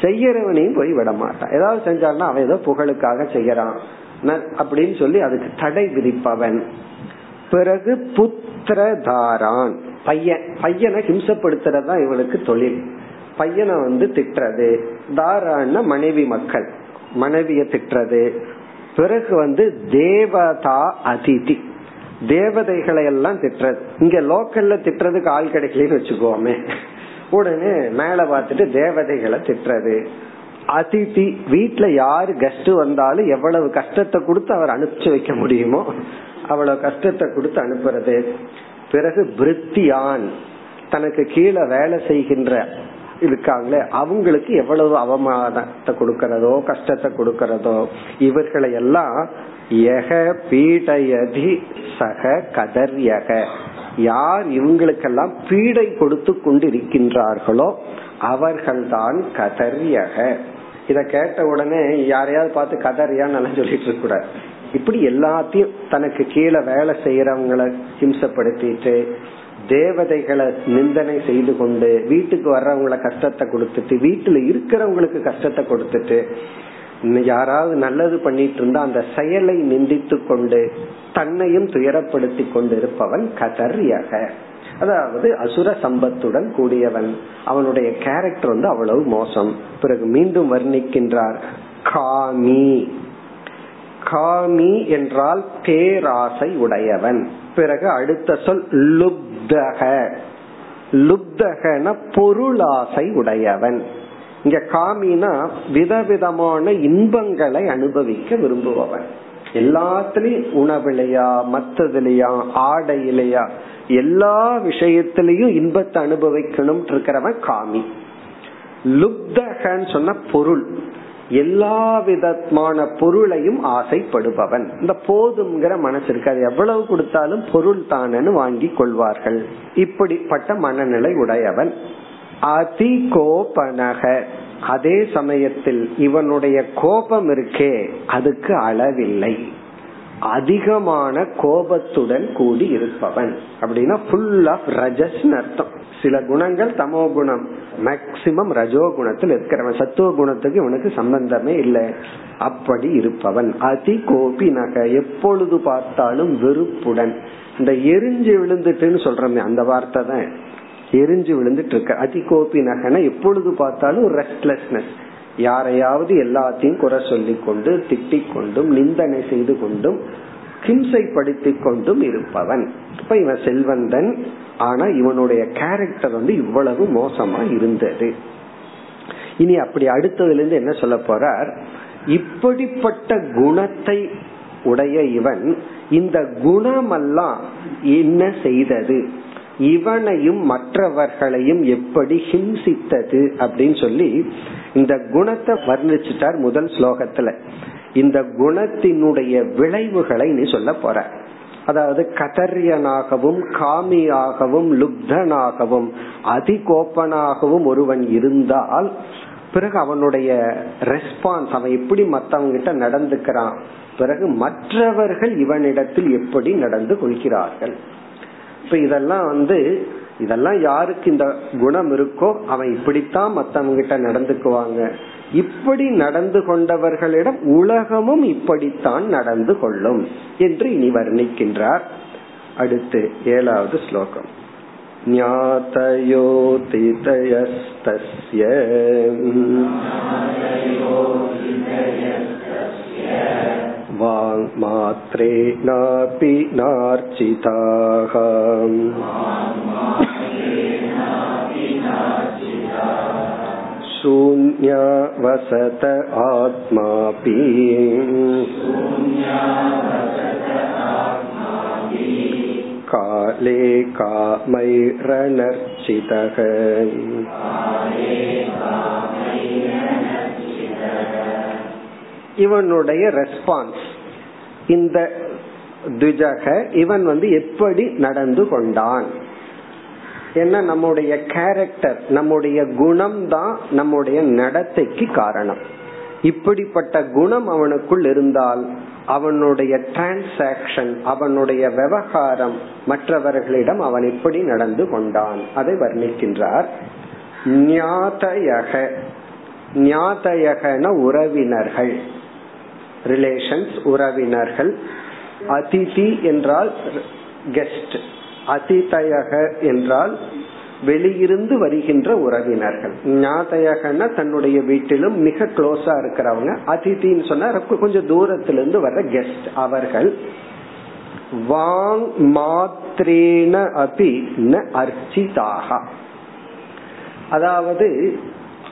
செய்யறவனையும் போய் விட மாட்டான். ஏதாவது செஞ்சான்னா அவன் ஏதோ புகழுக்காக செய்யறான். அப்படின்னு சொல்லி அதுக்கு தடை விதிப்பவன். பிறகு புத்திரதாரான். பையன். பையனை ஹிம்சப்படுத்துறதா இவனுக்கு தொழில். பையனை வந்து திட்டுறது. தாரான்னா மனைவி மக்கள். மனைவிய திட்டுறது. பிறகு வந்து தேவதா அதிதி. தேவதைகளை எல்லாம் திட்டுறது. இங்க லோக்கல்ல திட்டுறதுக்கு ஆள் கிடைக்கலன்னு வச்சுக்கோமே. உடனே மேல பார்த்துட்டு தேவதைகளை திட்டுறது. அதிதி வீட்டுல யாரு கெஸ்ட் வந்தாலும் எவ்வளவு கஷ்டத்தை கொடுத்து அவர் அனுப்பிச்சு வைக்க முடியுமோ அவ்வளவு கஷ்டத்தை கொடுத்து அனுப்புறது. பிறகு பிரித்தியான் தனக்கு கீழே வேலை செய்கின்ற இருக்காங்களே அவங்களுக்கு எவ்வளவு அவமானத்தை கொடுக்கறதோ கஷ்டத்தை கொடுக்கறதோ இவர்களை எல்லாம் எக பீடயதி சக கதர்யக. யார் இவங்களுக்கெல்லாம் பீடை கொடுத்து கொண்டு இருக்கின்றார்களோ அவர்கள்தான் கதர்யக. இத கேட்ட உடனே யாரையாவது பார்த்து கதறியான்னு சொல்லிட்டு இருக்க கூடாது. இப்படி எல்லாத்தையும் தனக்கு கீழே வேலை செய்யறவங்களை ஹிம்சப்படுத்திட்டு தேவதைகளை நிந்தனை செய்து கொண்டு வீட்டுக்கு வர்றவங்களை கஷ்டத்தை கொடுத்துட்டு வீட்டுல இருக்கிறவங்களுக்கு கஷ்டத்தை கொடுத்துட்டு யாராவது நல்லது பண்ணிட்டு இருந்தா அந்த செயலை நிந்தித்து கொண்டு தன்னையும் துயரப்படுத்தி கொண்டிருப்பவன் கதர்யக அதாவது அசுர சம்பத்துடன் கூடியவன். அவனுடைய கேரக்டர் வந்து அவ்வளவு மோசம். பிறகு மீண்டும் வர்ணிக்கின்றார் காமி. காமி என்றால் பேராசை உடையவன். பிறகு அடுத்த சொல் லுப்தக. லுப்தகன பொருளாசை உடையவன். இங்க காமினா விதவிதமான இன்பங்களை அனுபவிக்க விரும்புபவன். எல்லாத்திலையும் உணவிலையா மத்ததுலயா ஆடையிலையா எல்லா விஷயத்திலையும் இன்பத்தை அனுபவிக்கணும் இருக்கிறவன் காமி. லுப்தகன்னு சொன்ன பொருள் எல்லா விதமான பொருளையும் ஆசைப்படுபவன். இந்த போதுங்கிற மனசு இருக்காது எவ்வளவு கொடுத்தாலும் பொருள் தானன்னு வாங்கி கொள்வார்கள். இப்படிப்பட்ட மனநிலை உடையவன். அதி கோபனக அதே சமயத்தில் இவனுடைய கோபம் இருக்கே அதுக்கு அளவில்லை. அதிகமான கோபத்துடன் கூடி இருப்பவன். அப்படின்னா ஃபுல் ஆஃப் ரஜஸ் அர்த்தம். சில குணங்கள் தமோ குணம். மேக்சிமம் ரஜோ குணத்தில் இருக்கிறவன். சத்துவ குணத்துக்கு இவனுக்கு சம்பந்தமே இல்லை. அப்படி இருப்பவன். அதி கோபி நக எப்பொழுது பார்த்தாலும் வெறுப்புடன். இந்த எரிஞ்சு விழுந்துட்டுன்னு சொல்றமே அந்த வார்த்தை தான். எரிஞ்சு விழுந்துட்டு இருக்க அதிகோபி நகனை நகன எப்பொழுது பார்த்தாலும் ஒரு ரெஸ்ட்லெஸ்னஸ் யாரையாவது எல்லாத்தையும் குறை சொல்லி கொண்டு திட்டிக் கொண்டும் நிந்தனை செய்து கொண்டும் ஹிம்சைப்படுத்தி கொண்டும் இருப்பவன். இப்ப இவன் செல்வந்தன். ஆனா இவனுடைய கேரக்டர் வந்து இவ்வளவு மோசமா இருந்தது. இனி அப்படி அடுத்ததுல இருந்து என்ன சொல்ல போறார்? இப்படிப்பட்ட குணத்தை உடைய இவன் இந்த குணமெல்லாம் என்ன செய்தது? இவனையும் மற்றவர்களையும் எப்படி ஹிம்சித்தது அப்படின்னு சொல்லி இந்த குணத்தை வர்ணிச்சுட்டார் முதல் ஸ்லோகத்துல. இந்த குணத்தினுடைய விளைவுகளை நீ சொல்ல போற. அதாவது கதரியனாகவும் காமியாகவும் லுப்தனாகவும் அதிகோப்பனாகவும் ஒருவன் இருந்தால் பிறகு அவனுடைய ரெஸ்பான்ஸ் அவன் எப்படி மத்தவங்க கிட்ட நடந்துக்கிறான் பிறகு மற்றவர்கள் இவனிடத்தில் எப்படி நடந்து கொள்கிறார்கள். இப்ப இதெல்லாம் வந்து இதெல்லாம் யாருக்கு இந்த குணம் இருக்கோ அவன் இப்படித்தான் மத்தவங்கிட்ட நடந்துக்குவாங்க. இப்படி நடந்து கொண்டவர்களிடம் உலகமும் இப்படித்தான் நடந்து கொள்ளும் என்று இனி வர்ணிக்கின்றார். அடுத்து ஏழாவது ஸ்லோகம். ज्ञातयोतितयस्तस्य वाङ्मात्रेणापि नार्चिताः शून्या वसत आत्मापि काले कामैरणर्चितः இவனுடைய ரெஸ்பான்ஸ் இந்த துஜக இவன் வந்து எப்படி நடந்து கொண்டான்? என்ன நம்முடைய கேரக்டர் நம்முடைய குணம் தான் நம்முடைய நடத்தைக்கு காரணம். இப்படிப்பட்ட குணம் அவனுக்குள் இருந்தால் அவனுடைய டிரான்சாக்சன் அவனுடைய விவகாரம் மற்றவர்களிடம் அவன் எப்படி நடந்து கொண்டான். அதை வர்ணிக்கின்றார். ஞாதயக ஞாதயகன உறவினர்கள். ரிலேஷன்ஸ் உறவினர்கள். அதிதி என்றால் கெஸ்ட் அதிதயக என்றால் வெளியிருந்து வருகின்ற உறவினர்கள். ஞாதையகன தன்னுடைய வீட்டிலும் மிக க்ளோஸா இருக்கிறவங்க. அதிதின்னு சொன்னா கொஞ்சம் தூரத்திலிருந்து வர்ற கெஸ்ட் அவர்கள். வாங் மாத்திரேன அபி ந அர்ச்சிதாக அதாவது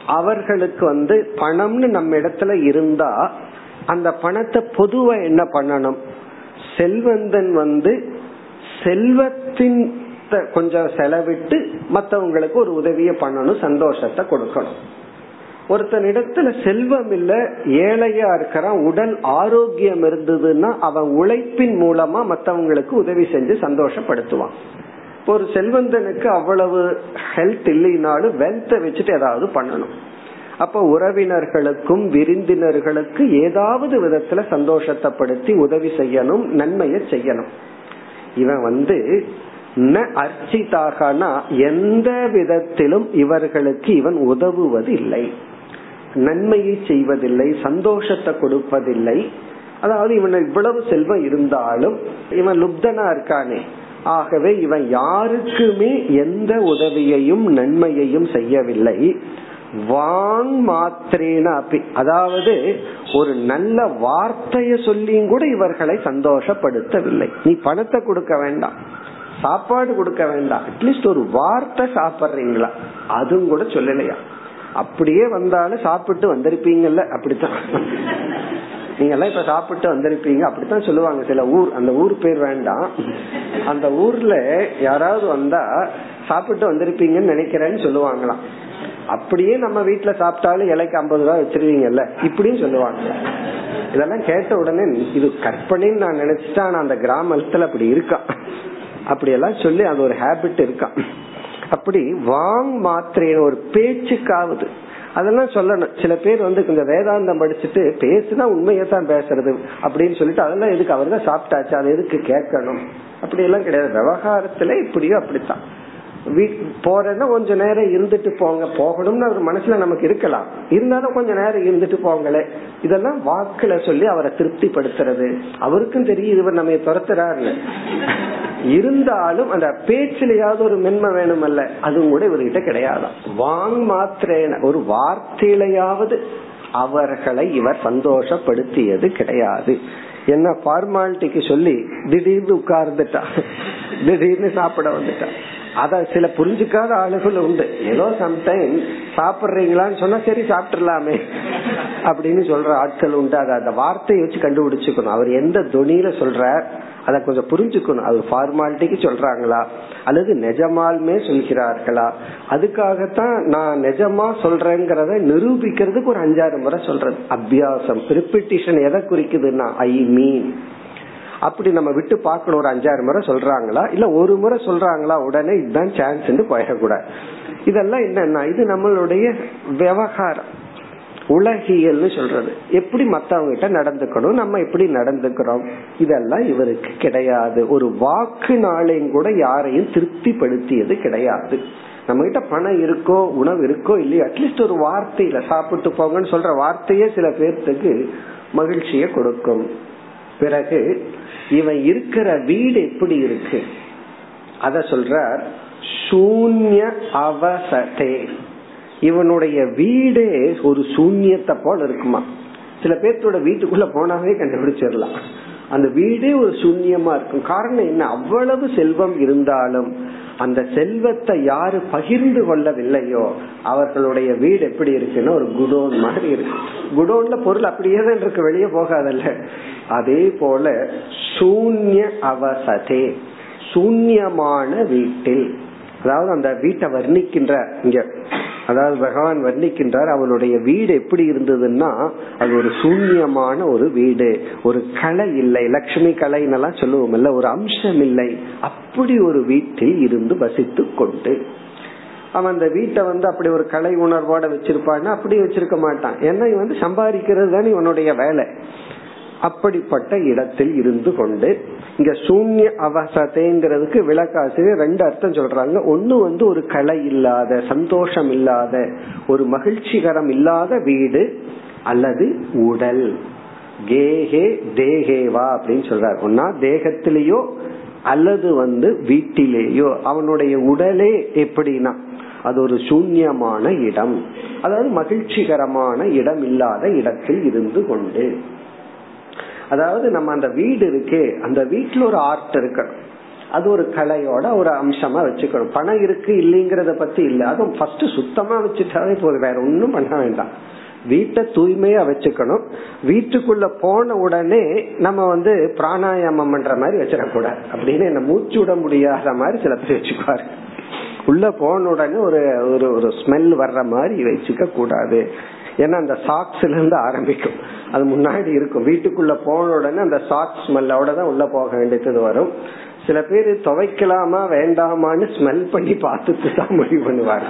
அவர்களுக்கு வந்து பணம்னு நம்ம இடத்துல இருந்தா அந்த பணத்தை பொதுவா என்ன பண்ணணும்? செல்வந்தன் வந்து செல்வத்தின் கொஞ்சம் செலவிட்டு மற்றவங்களுக்கு ஒரு உதவியை பண்ணணும் சந்தோஷத்தை கொடுக்கணும். ஒருத்தனிடத்துல செல்வம் இல்ல ஏழையா இருக்கிறான் உடல் ஆரோக்கியம் இருந்ததுன்னா அவன் உழைப்பின் மூலமா மத்தவங்களுக்கு உதவி செஞ்சு சந்தோஷப்படுத்துவான். ஒரு செல்வந்தனுக்கு அவ்வளவு ஹெல்த் இல்லைனாலும் வெல்த்தை வச்சுட்டு ஏதாவது பண்ணணும். அப்ப உறவினர்களுக்கும் விருந்தினர்களுக்கு ஏதாவது விதத்துல சந்தோஷத்தைப்படுத்தி உதவி செய்யணும் நன்மையை செய்யணும். இவன் வந்து ந அர்ச்சிதாகனா எந்த விதத்திலும் இவர்களுக்கு இவன் உதவுவது இல்லை நன்மையை செய்வதில்லை சந்தோஷத்தை கொடுப்பதில்லை. அதாவது இவன் இவ்வளவு செல்வம் இருந்தாலும் இவன் லுப்தனா இருக்கானே. ஆகவே இவன் யாருக்குமே எந்த உதவியையும் நன்மையையும் செய்யவில்லை. வாங் மாத்திரேன அப்படி அதாவது ஒரு நல்ல வார்த்தைய சொல்லியும் கூட இவர்களை சந்தோஷப்படுத்தவில்லை. நீ பணத்தை கொடுக்க வேண்டாம். சாப்பாடு கொடுக்க வேண்டாம். அட்லீஸ்ட் ஒரு வார்த்தை சாப்பிடுறீங்களா? அதுவும் கூட சொல்லலையா? அப்படியே வந்தாலும் சாப்பிட்டு வந்திருப்பீங்கல்ல அப்படித்தான். நீங்க எல்லாம் இப்ப சாப்பிட்டு வந்திருப்பீங்க அப்படித்தான் சொல்லுவாங்க. சில ஊர் அந்த ஊர் பேர் வேண்டாம். அந்த ஊர்ல யாராவது வந்தா சாப்பிட்டு வந்திருப்பீங்கன்னு நினைக்கிறேன்னு சொல்லுவாங்களாம். அப்படியே நம்ம வீட்டுல சாப்பிட்டாலும் இலைக்கு ஐம்பது ரூபாய் வச்சிருவீங்கல்ல இப்படின்னு சொல்லுவாங்க. இதெல்லாம் கேட்ட உடனே இது கற்பனைன்னு நான் நினைச்சிட்டா அந்த கிராமத்துல அப்படி இருக்கான் அப்படி எல்லாம் சொல்லி அது ஒரு ஹேபிட் இருக்கான் அப்படி வாங் மாத்திரை ஒரு பேச்சுக்காவது. அதெல்லாம் சொல்லணும். சில பேர் வந்து கொஞ்சம் வேதாந்தம் படிச்சுட்டு பேசுனா உண்மையை தான் பேசுறது அப்படின்னு சொல்லிட்டு அதெல்லாம் எதுக்கு? அவர் தான் சாப்பிட்டாச்சு. அதை எதுக்கு கேட்கணும்? அப்படி எல்லாம் கிடையாது. விவகாரத்துல இப்படியோ அப்படித்தான். போறதுன்னா கொஞ்ச நேரம் இருந்துட்டு போங்க. போகணும்னு அவர் மனசுல நமக்கு இருக்கலாம். இருந்தாலும் கொஞ்ச நேரம் இருந்துட்டு போங்களே. இதெல்லாம் வாக்குல சொல்லி அவரை திருப்திப்படுத்துறது. அவருக்கும் தெரியும் இவர் நம்ம துரத்துறாரு இருந்தாலும் அந்த பேச்சிலையாவது ஒரு மென்மை வேணும் அல்ல அதுவும் கூட இவர்கிட்ட கிடையாது வாங் மாத்திரேன ஒரு வார்த்தையிலையாவது அவர்களை இவர் சந்தோஷப்படுத்தியது கிடையாது. என்ன ஃபார்மாலிட்டிக்கு சொல்லி திடீர்னு உட்கார்ந்துட்டா திடீர்னு சாப்பிட வந்துட்டா அத சில புரிஞ்சுக்காத ஆளுகள் உண்டு. ஏதோ சம்டைம் சாப்பிடுறீங்களான்னு சொன்னா சரி சாப்பிட்டுலாமே அப்படின்னு சொல்ற ஆட்கள் உண்டு. அதை அந்த வார்த்தையை வச்சு கண்டுபிடிச்சுக்கணும். அவர் எந்த துணியில சொல்றார் அதை கொஞ்சம் புரிஞ்சுக்கணும். அது ஃபார்மாலிட்டிக்கு சொல்றாங்களா? அல்லது நிஜமாலுமே சொல்கிறார்களா? அதுக்காகத்தான் நான் நிஜமா சொல்றேங்கிறத நிரூபிக்கிறதுக்கு ஒரு அஞ்சாறு முறை சொல்றது. அபியாசம் ரிப்பிட்டிஷன் எதை குறிக்குதுன்னா ஐ மீன் அப்படி நம்ம விட்டு பார்க்கணும் ஒரு அஞ்சாறு முறை சொல்றாங்களா? இல்ல ஒரு முறை சொல்றாங்களா உடனே இதுதான் சான்ஸ் போயிடக்கூடாது. இதெல்லாம் என்னன்னா இது நம்மளுடைய விவகாரம். உலகியல்னு சொல்றது. எப்படி மத்தவங்க கிட்ட நடந்துக்கணும் நம்ம எப்படி நடந்துக்கிறோம்? இதெல்லாம் இவருக்கு கிடையாது. ஒரு வாக்குனாலையும் கூட யாரையும் திருப்திப்படுத்தியது கிடையாது. நம்ம கிட்ட பணம் இருக்கோ உணவு இருக்கோ இல்லையோ அட்லீஸ்ட் ஒரு வார்த்தையில சாப்பிட்டு போங்கன்னு சொல்ற வார்த்தையே சில பேர்த்துக்கு மகிழ்ச்சியை கொடுக்கும். பிறகு இவன் இருக்கிற வீடு எப்படி இருக்கு? அத சொல்ற சூன்ய அவசதே. இவனுடைய வீடே ஒரு சூன்யத்தை போல இருக்குமா? சில பேர்த்தோட வீட்டுக்குள்ள போனாவே கண்டுபிடிச்சிடலாம். அந்த வீடே ஒரு சூன்யமா இருக்கும். காரணம் என்ன? அவ்வளவு செல்வம் இருந்தாலும் அந்த செல்வத்தை யாரு பகிர்ந்து கொள்ளவில்லையோ அவர்களுடைய வீடு எப்படி இருக்குன்னா ஒரு குடோன் மாதிரி இருக்கு. குடோன்ல பொருள் அப்படியே தான் இருக்கு வெளியே போகாதல்ல. அதே போல சூன்ய அவசதே சூன்யமான வீட்டில் அதாவது அந்த வீட்டை வர்ணிக்கின்ற இங்க. அதாவது பகவான் வர்ணிக்கின்றார் அவனுடைய வீடு எப்படி இருந்ததுன்னா அது ஒரு சூன்யமான ஒரு வீடு. ஒரு கலை இல்லை. லட்சுமி கலைன்னெல்லாம் சொல்லுவோம் ஒரு அம்சம் இல்லை. அப்படி ஒரு வீட்டில் இருந்து வசித்து கொண்டு அவன் அந்த வீட்டை வந்து அப்படி ஒரு கலை உணர்வோட வச்சிருப்பான்னா அப்படி வச்சிருக்க மாட்டான். ஏன்னா இவன் வந்து சம்பாதிக்கிறது தான் இவனுடைய வேலை. அப்படிப்பட்ட இடத்தில் இருந்து கொண்டு இங்க சூன்ய அவசதைங்கிறதுக்கு விளக்காசிரியர் ரெண்டு அர்த்தம் சொல்றாங்க. ஒன்னு வந்து ஒரு கலை இல்லாத சந்தோஷம் இல்லாத ஒரு மகிழ்ச்சிகரம் இல்லாத வீடு அல்லது உடல். கேஹே தேகேவா அப்படின்னு சொல்றாரு. ஒன்னா தேகத்திலேயோ அல்லது வந்து வீட்டிலேயோ. அவனுடைய உடலே எப்படின்னா அது ஒரு சூன்யமான இடம். அதாவது மகிழ்ச்சிகரமான இடம் இல்லாத இடத்தில் இருந்து கொண்டு. அதாவது நம்ம அந்த வீடு இருக்கு அந்த வீட்டுல ஒரு ஆர்ட் இருக்கணும். அது ஒரு கலையோட ஒரு அம்சமா வச்சுக்கணும். பணம் இருக்கு இல்லைங்கிறத பத்தி இல்ல. அதுவும் ஃபர்ஸ்ட் சுத்தமா வச்சுட்டாவே போதும். வேற ஒன்னும் பண்ண வேண்டாம். வீட்டை தூய்மையா வச்சுக்கணும். வீட்டுக்குள்ள போன உடனே நம்ம வந்து பிராணாயாமம் பண்ற மாதிரி வச்சிடக்கூடாது. அப்படின்னு என்ன மூச்சு விட முடியாத மாதிரி சில பேர் வச்சுக்குவாரு. உள்ள போன உடனே ஒரு ஒரு ஒரு ஸ்மெல் வர்ற மாதிரி வச்சுக்க கூடாது ஏன்னா அந்த சாக்ஸ்ல இருந்து ஆரம்பிக்கும். அது முன்னாடி இருக்கும். வீட்டுக்குள்ள போன உடனே அந்த சாக்ஸ் ஸ்மெல்லோட தான் உள்ள போக வேண்டியது வரும். சில பேர் துவைக்கலாமா வேண்டாமான்னு ஸ்மெல் பண்ணி பார்த்துட்டு தான் முடிவு பண்ணுவார்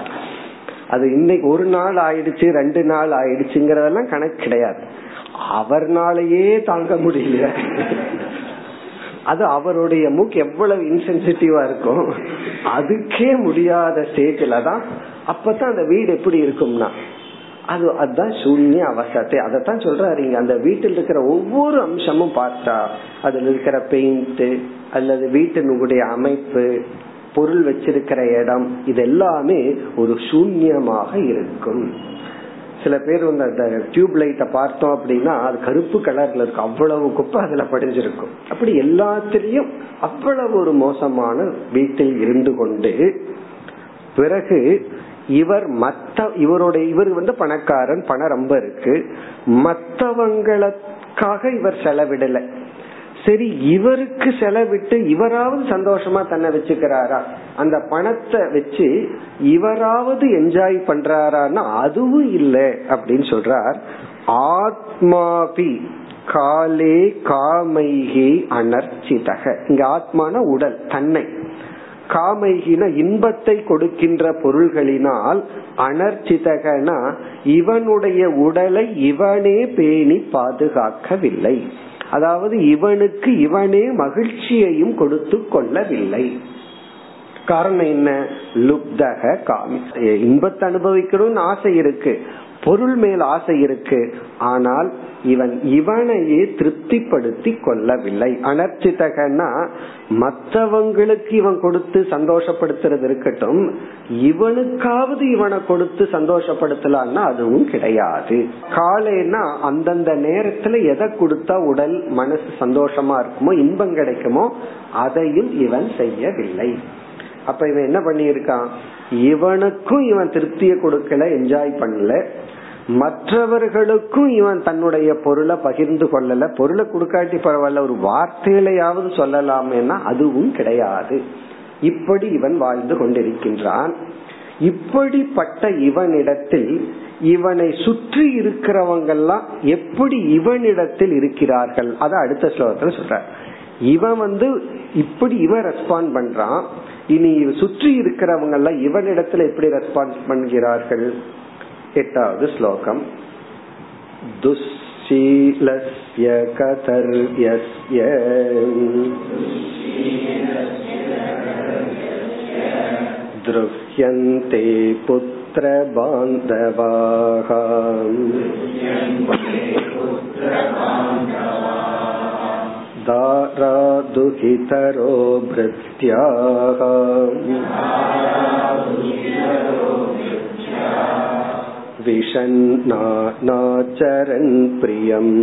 அது இன்னைக்கு ஒரு நாள் ஆயிடுச்சு ரெண்டு நாள் ஆயிடுச்சுங்கிறதெல்லாம் கணக்கு கிடையாது. அவர்னாலேயே தாங்க முடியல. அது அவருடைய மூக்கு எவ்வளவு இன்சென்சிட்டிவா இருக்கும் அதுக்கே முடியாத ஸ்டேஜில் தான் அப்பதான் அந்த வீடு எப்படி இருக்கும்னா அது அதுதான் சூன்ய அவசத்தை அதைத்தான் சொல்றாரு இங்க. அந்த வீட்டில் இருக்கிற ஒவ்வொரு அம்சமும் பார்த்தா அதுல இருக்கிற பெயிண்ட் அல்லது வீட்டினுடைய அமைப்பு பொருள் வச்சிருக்கிற இடம் இது எல்லாமே ஒரு சூன்யமாக இருக்கும். சில பேர் வந்து அந்த டியூப் லைட்டை பார்த்தோம் அப்படின்னா அது கருப்பு கலர்ல இருக்கும். அவ்வளவு குப்பை அதுல படிஞ்சிருக்கும். அப்படி எல்லாத்திலையும் அவ்வளவு ஒரு மோசமான வீட்டில் இருந்து கொண்டு பிறகு இவர் மத்த இவருடைய இவர் வந்து பணக்காரன் பணம் ரொம்ப இருக்கு. மத்தவங்களுக்காக இவர் செலவிடல. சரி இவருக்கு செலவிட்டு இவராவது சந்தோஷமா தன்னை வச்சுக்கிறாரா? அந்த பணத்தை வச்சு இவராவது என்ஜாய் பண்றாரான்னா அதுவும் இல்லை அப்படின்னு சொல்றார். ஆத்மாபி காலே காமைகி அனர்ச்சிதக. இங்க ஆத்மான உடல் தன்னை. காமைகின இன்பத்தை கொடுக்கின்ற பொருள்களினால் அனர்ச்சிதகனா இவனுடைய உடலை இவனே பேணி பாதுகாக்கவில்லை. அதாவது இவனுக்கு இவனே மகிழ்ச்சியையும் கொடுத்து கொள்ளவில்லை. காரணம் என்ன? லுப்தக காமி இன்பத்தை அனுபவிக்கணும்னு ஆசை இருக்கு. பொருள் மேல் ஆசை இருக்கு. ஆனால் இவன் இவனையே திருப்திப்படுத்தி கொள்ளவில்லை. அனர்ச்சித்தகன்னா மற்றவங்களுக்கு இவன் கொடுத்து சந்தோஷப்படுத்துறது இருக்கட்டும் இவனுக்காவது இவனை கொடுத்து சந்தோஷப்படுத்தலான்னா அதுவும் கிடையாது. காலைன்னா அந்தந்த நேரத்துல எதை கொடுத்தா உடல் மனசு சந்தோஷமா இருக்குமோ இன்பம் கிடைக்குமோ அதையும் இவன் செய்யவில்லை. அப்ப இவன் என்ன பண்ணியிருக்கான்? இவனுக்கும் இவன் திருப்தியை கொடுக்கல என்ஜாய் பண்ணல. மற்றவர்களுக்கும் இவன் தன்னுடைய பொருளை பகிர்ந்து கொள்ளல. பொருளை கொடுக்காட்டி பரவாயில்ல ஒரு வார்த்தையிலையாவது சொல்லலாமேனா அதுவும் கிடையாது. இப்படி இவன் வாழ்ந்து கொண்டிருக்கின்றான். இப்படிப்பட்ட இவனிடத்தில் இவனை சுற்றி இருக்கிறவங்கெல்லாம் எப்படி இவனிடத்தில் இருக்கிறார்கள்? அத அடுத்த ஸ்லோகத்துல சொல்ற இவன் வந்து இப்படி இவன் ரெஸ்பாண்ட் பண்றான். இனி சுற்றி இருக்கிறவங்க எல்லாம் இவனிடத்துல எப்படி ரெஸ்பான்ஸ் பண்ணுகிறார்கள் एटावद् श्लोकम् दुःशीलस्य कतर्यस्य दृह्यन्ते पुत्रबान्धवाः दारादुहितरो भृत्याः விஷன்னாச்சரன் பிரியம்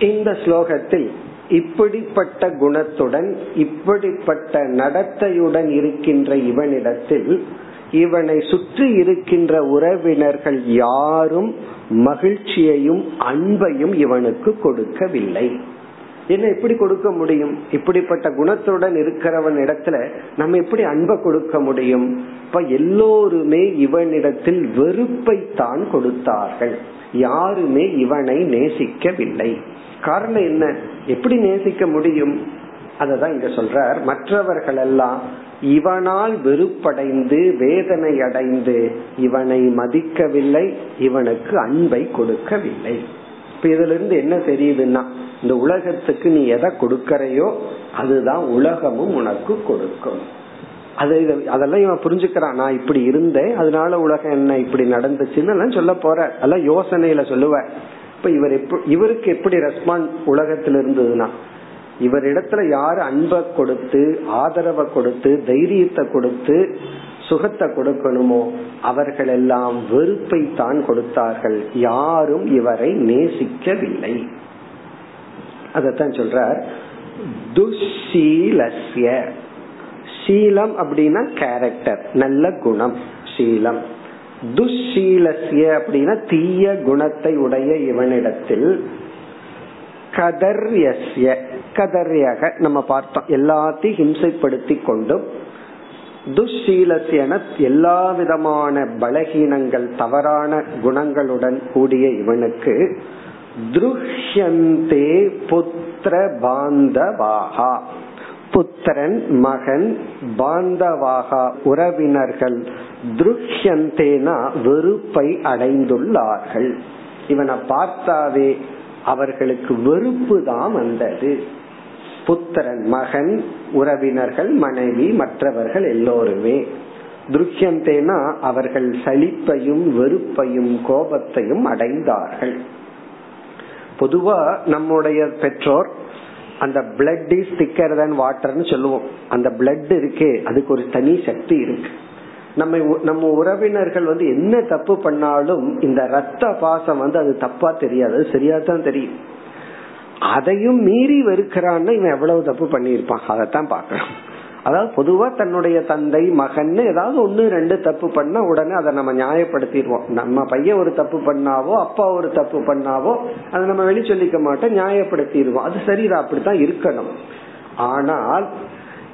இந்த ஸ்லோகத்தில் இப்படிப்பட்ட குணத்துடன் இப்படிப்பட்ட நடத்தையுடன் இருக்கின்ற இவனிடத்தில் இவனை சுற்றி இருக்கின்ற உறவினர்கள் யாரும் மகிழ்ச்சியையும் அன்பையும் இவனுக்கு கொடுக்கவில்லை. என்ன எப்படி கொடுக்க முடியும்? இப்படிப்பட்ட குணத்துடன் இருக்கிறவன் இடத்துல நம்ம எப்படி அன்பை கொடுக்க முடியும்? இப்ப எல்லோருமே இவனிடத்தில் வெறுப்பை தான் கொடுத்தார்கள். யாருமே இவனை நேசிக்கவில்லை. காரணம் என்ன? எப்படி நேசிக்க முடியும்? அததான் இங்க சொல்றார். மற்றவர்கள் எல்லாம் இவனால் வெறுப்படைந்து வேதனை அடைந்து இவனை மதிக்கவில்லை இவனுக்கு அன்பை கொடுக்கவில்லை. அப்ப இதுல இருந்து என்ன தெரியுதுன்னா இந்த உலகத்துக்கு நீ எதை கொடுக்கறையோ அதுதான் உலகமும் உனக்கு கொடுக்கும். அது அதெல்லாம் இவன் புரிஞ்சுக்கிறான் நான் இப்படி இருந்தேன் அதனால உலகம் என்ன இப்படி நடந்துச்சுன்னு சொல்ல போற. அதெல்லாம் யோசனையில சொல்லுவ. இப்ப இவர் இவருக்கு எப்படி ரெஸ்பாண்ட் உலகத்துல இருந்ததுன்னா இவரிடத்துல யாரு அன்பை கொடுத்து ஆதரவை கொடுத்து தைரியத்தை கொடுத்து சுகத்தை கொடுக்கணுமோ அவர்கள் எல்லாம் வெறுப்பை தான் கொடுத்தார்கள். யாரும் இவரை நேசிக்கவில்லை. அதத்தான் சொல்றார். துஷீலஸ்ய சீலம் அப்படின்னா கேரக்டர் நல்ல குணம் சீலம். துஷீலஸ்ய அப்படின்னா தீய குணத்தை உடைய இவனிடத்தில். கதர்யஸ்ய கதர்யக நம்ம பார்த்தோம். எல்லாத்தையும் ஹிம்சைப்படுத்தி கொண்டும் துஷீலசியன எல்லா விதமான பலகீனங்கள் தவறான குணங்களுடன் கூடிய இவனுக்கு துருஷ்யந்தே புத்திர பாந்தவாகா புத்திரன் மகன் பாந்தவாகா உறவினர்கள் துருஷ்யந்தேனா வெறுப்பை அடைந்துள்ளார்கள். இவனை பார்த்தாவே அவர்களுக்கு வெறுப்பு தான் வந்தது. புத்திரன் மகன் உறவினர்கள் மனைவி மற்றவர்கள் எல்லோருமே. துருக்கியந்தேனா அவர்கள் சலிப்பையும் வெறுப்பையும் கோபத்தையும் அடைந்தார்கள். பொதுவா நம்முடைய பெற்றோர் அந்த பிளட் இஸ் திக்கர் தன் வாட்டர்னு சொல்லுவோம். அந்த பிளட் இருக்கே அதுக்கு ஒரு தனி சக்தி இருக்கு. நம்ம நம்ம உறவினர்கள் வந்து என்ன தப்பு பண்ணாலும் இந்த ரத்த பாசம் வந்து அது தப்பா தெரியாது. அது சரியா தான் தெரியும். அதையும் மீறி வெறுக்கிறான்னு இவன் எவ்வளவு தப்பு பண்ணியிருப்பான்? அதைத்தான் பாக்கணும் அதாவது பொதுவா தன்னுடைய தந்தை மகன் ஏதாவது ஒன்னு ரெண்டு தப்பு பண்ணா உடனே அதை நம்ம நியாயப்படுத்திடுவோம். நம்ம பையன் ஒரு தப்பு பண்ணாவோ அப்பா ஒரு தப்பு பண்ணாவோ அதை நம்ம வெளி சொல்லிக்க மாட்டோம் நியாயப்படுத்திடுவோம். அது சரிதான் அப்படித்தான் இருக்கணும். ஆனால்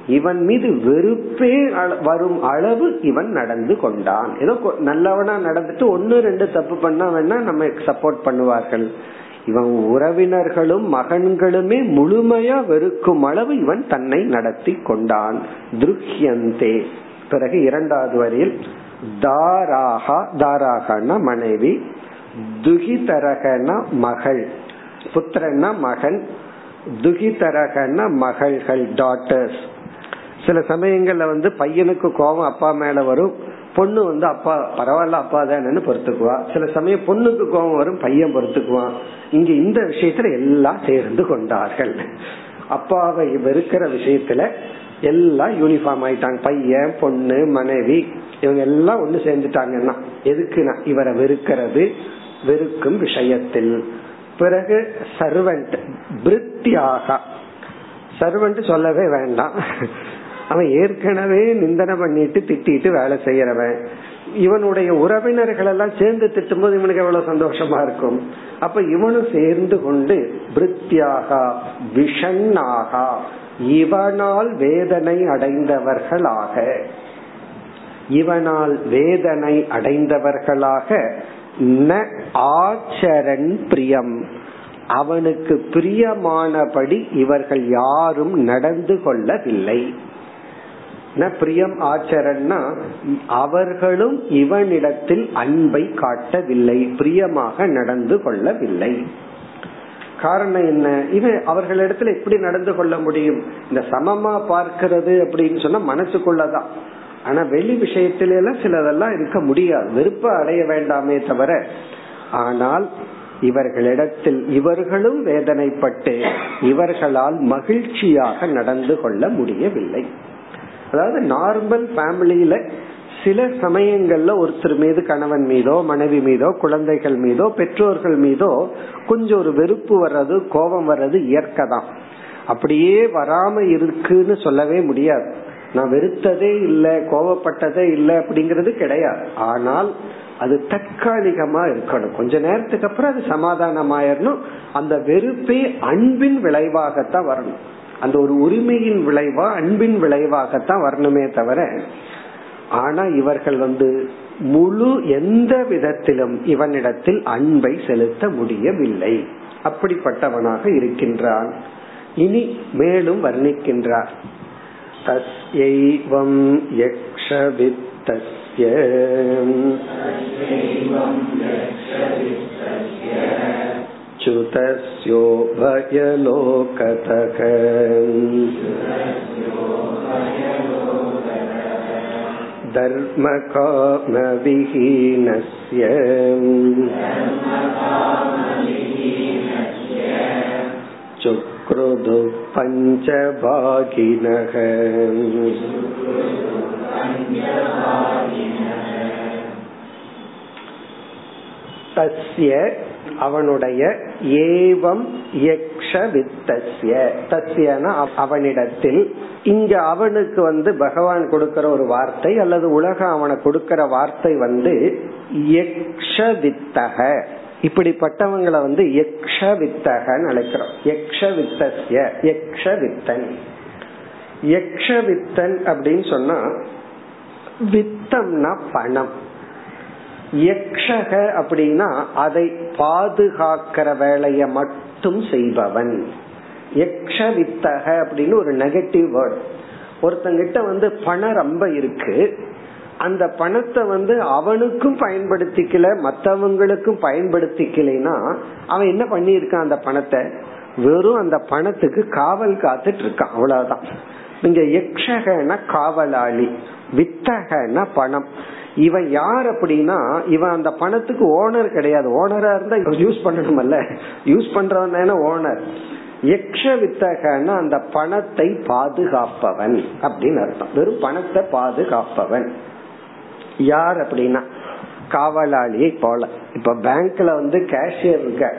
இவன் மீது வெறுப்பே வரும் அளவு இவன் நடந்து கொண்டான். ஏதோ நல்லவனா நடந்துட்டு ஒன்னு ரெண்டு தப்பு பண்ணா வேணா நம்ம சப்போர்ட் பண்ணுவார்கள். இவன் உறவினர்களும் மகன்களுமே முழுமையா வெறுக்கும் அளவு இவன் தன்னை நடத்தி கொண்டான். துருக்கியந்தே பிறகு இரண்டாவது வரியில் தாராகா தாராகனா மனைவி துகிதரகன மகள் புத்திரன்னா மகன் துகிதரகன மகள்கள் டாட்டர்ஸ் சில சமயங்கள்ல வந்து பையனுக்கு கோபம் அப்பா மேல வரும். பொண்ணு வந்து அப்பா பரவாயில்ல அப்பா தானு பொறுத்துக்குவா. சில சமயம் பொண்ணுக்கு கோபம் வரும் பையன் பொறுத்துக்குவான். இங்க இந்த விஷயத்துல எல்லாம் சேர்ந்து கொண்டார்கள். அப்பாவை வெறுக்கிற விஷயத்துல எல்லாம் யூனிஃபார்ம் ஆயிட்டாங்க. பையன் பொண்ணு மனைவி இவங்க எல்லாம் ஒண்ணு சேர்ந்துட்டாங்கன்னா எதுக்குன்னா இவரை வெறுக்கிறது வெறுக்கும் விஷயத்தில். பிறகு சர்வன்ட் பிரித்தியாக சர்வன்ட் சொல்லவே வேண்டாம். அவன் ஏற்கனவே நிந்தனை பண்ணிட்டு திட்டிட்டு வேலை செய்யறவன். இவனுடைய உறவினர்கள் எல்லாம் சேர்ந்து திட்டும் போது இவனுக்கு எவ்வளவு சந்தோஷமா இருக்கும். அப்ப இவனும் சேர்ந்து கொண்டு பிரித்தியாகா விஷன்னாகா இவனால் வேதனை அடைந்தவர்களாக இவனால் வேதனை அடைந்தவர்களாக ந ஆச்சரன் பிரியம். அவனுக்கு பிரியமானபடி இவர்கள் யாரும் நடந்து கொள்ளவில்லை. பிரியம் ஆச்சரன்னா அவர்களும் இவனிடத்தில் அன்பை காட்டவில்லை பிரியமாக நடந்து கொள்ளவில்லை. காரணம் என்ன? இவன் அவர்களிடத்துல எப்படி நடந்து கொள்ள முடியும்? இந்த சமமா பார்க்கிறது அப்படின்னு சொன்னா மனசுக்குள்ளதான். ஆனா வெளி விஷயத்தில எல்லாம் சிலதெல்லாம் இருக்க முடியாது. வெறுப்ப அடைய வேண்டாமே தவிர. ஆனால் இவர்களிடத்தில் இவர்களும் வேதனைப்பட்டு இவர்களால் மகிழ்ச்சியாக நடந்து கொள்ள முடியவில்லை. அதாவது நார்மல் ஃபேமிலியில சில சமயங்கள்ல ஒருத்தர் மீது கணவன் மீதோ மனைவி மீதோ குழந்தைகள் மீதோ பெற்றோர்கள் மீதோ கொஞ்சம் ஒரு வெறுப்பு வர்றது கோபம் வர்றது இயற்கை தான். அப்படியே வராம இருக்குன்னு சொல்லவே முடியாது. நான் வெறுத்ததே இல்லை கோபப்பட்டதே இல்லை அப்படிங்கறது கிடையாது. ஆனால் அது தற்காலிகமா இருக்கணும். கொஞ்ச நேரத்துக்கு அப்புறம் அது சமாதானம் ஆயிடணும் அந்த வெறுப்பே அன்பின் விளைவாகத்தான் வரணும். அந்த ஒரு உரிமையின் விளைவா அன்பின் விளைவாகத்தான் வரணுமே தவிர ஆனா இவர்கள் வந்து முழு எந்த விதத்திலும் இவனிடத்தில் அன்பை செலுத்த முடியவில்லை. அப்படிப்பட்டவனாக இருக்கின்றான். இனி மேலும் வர்ணிக்கின்றார். தஸ்யைவம் யக்ஷவித்தஸ்ய च्युतस्योभयलोकतः धर्मकामविहीनस्य। चुक्रुदु पञ्चभागिनः तस्य அவனுடைய ஏவம் யக்ஷ வித்தஸ்ய தஸ்யன அவனிடத்தில். இங்க அவனுக்கு வந்து பகவான் கொடுக்கிற ஒரு வார்த்தை அல்லது உலகம் அவனை கொடுக்கிற வார்த்தை வந்து யக்ஷ வித்தக. இப்படிப்பட்டவங்களை வந்து யக்ஷ வித்தகன்னு அழைக்கிறோம். யக்ஷ வித்தஸ்ய யக்ஷ வித்தன். யக்ஷ வித்தன் அப்படின்னு சொன்னா வித்தம்னா பணம். யக்ஷக அப்படின்னா அதை பாதுகாக்கிற வேலையை மட்டும் செய்பவன். யக்ஷ வித்தக அப்படின்னு ஒரு நெகட்டிவ் வேர்ட் ஒருத்தங்கிட்ட வந்து பணம் ரொம்ப இருக்கு. அந்த பணத்தை வந்து அவனுக்கும் பயன்படுத்திக்கல மற்றவங்களுக்கும் பயன்படுத்திக்கலைன்னா அவன் என்ன பண்ணிருக்கான் அந்த பணத்தை? வெறும் அந்த பணத்துக்கு காவல் காத்துட்டு இருக்கான். அவ்வளவுதான். இங்க யக்ஷகன காவலாளி வித்தகன பணம். இவன் யார் அப்படின்னா இவன் அந்த பணத்துக்கு ஓனர் கிடையாது. ஓனரா இருந்தா யூஸ் பண்ணணும்ல யூஸ் பண்றவன் ஓனர் யக்ஷ வித்தகன அந்த பணத்தை பாதுகாப்பவன் அப்படின்னு அர்த்தம். வெறும் பணத்தை பாதுகாப்பவன். யார் அப்படின்னா காவலாளியை போல. இப்ப பேங்க்ல வந்து கேஷியர் இருக்க.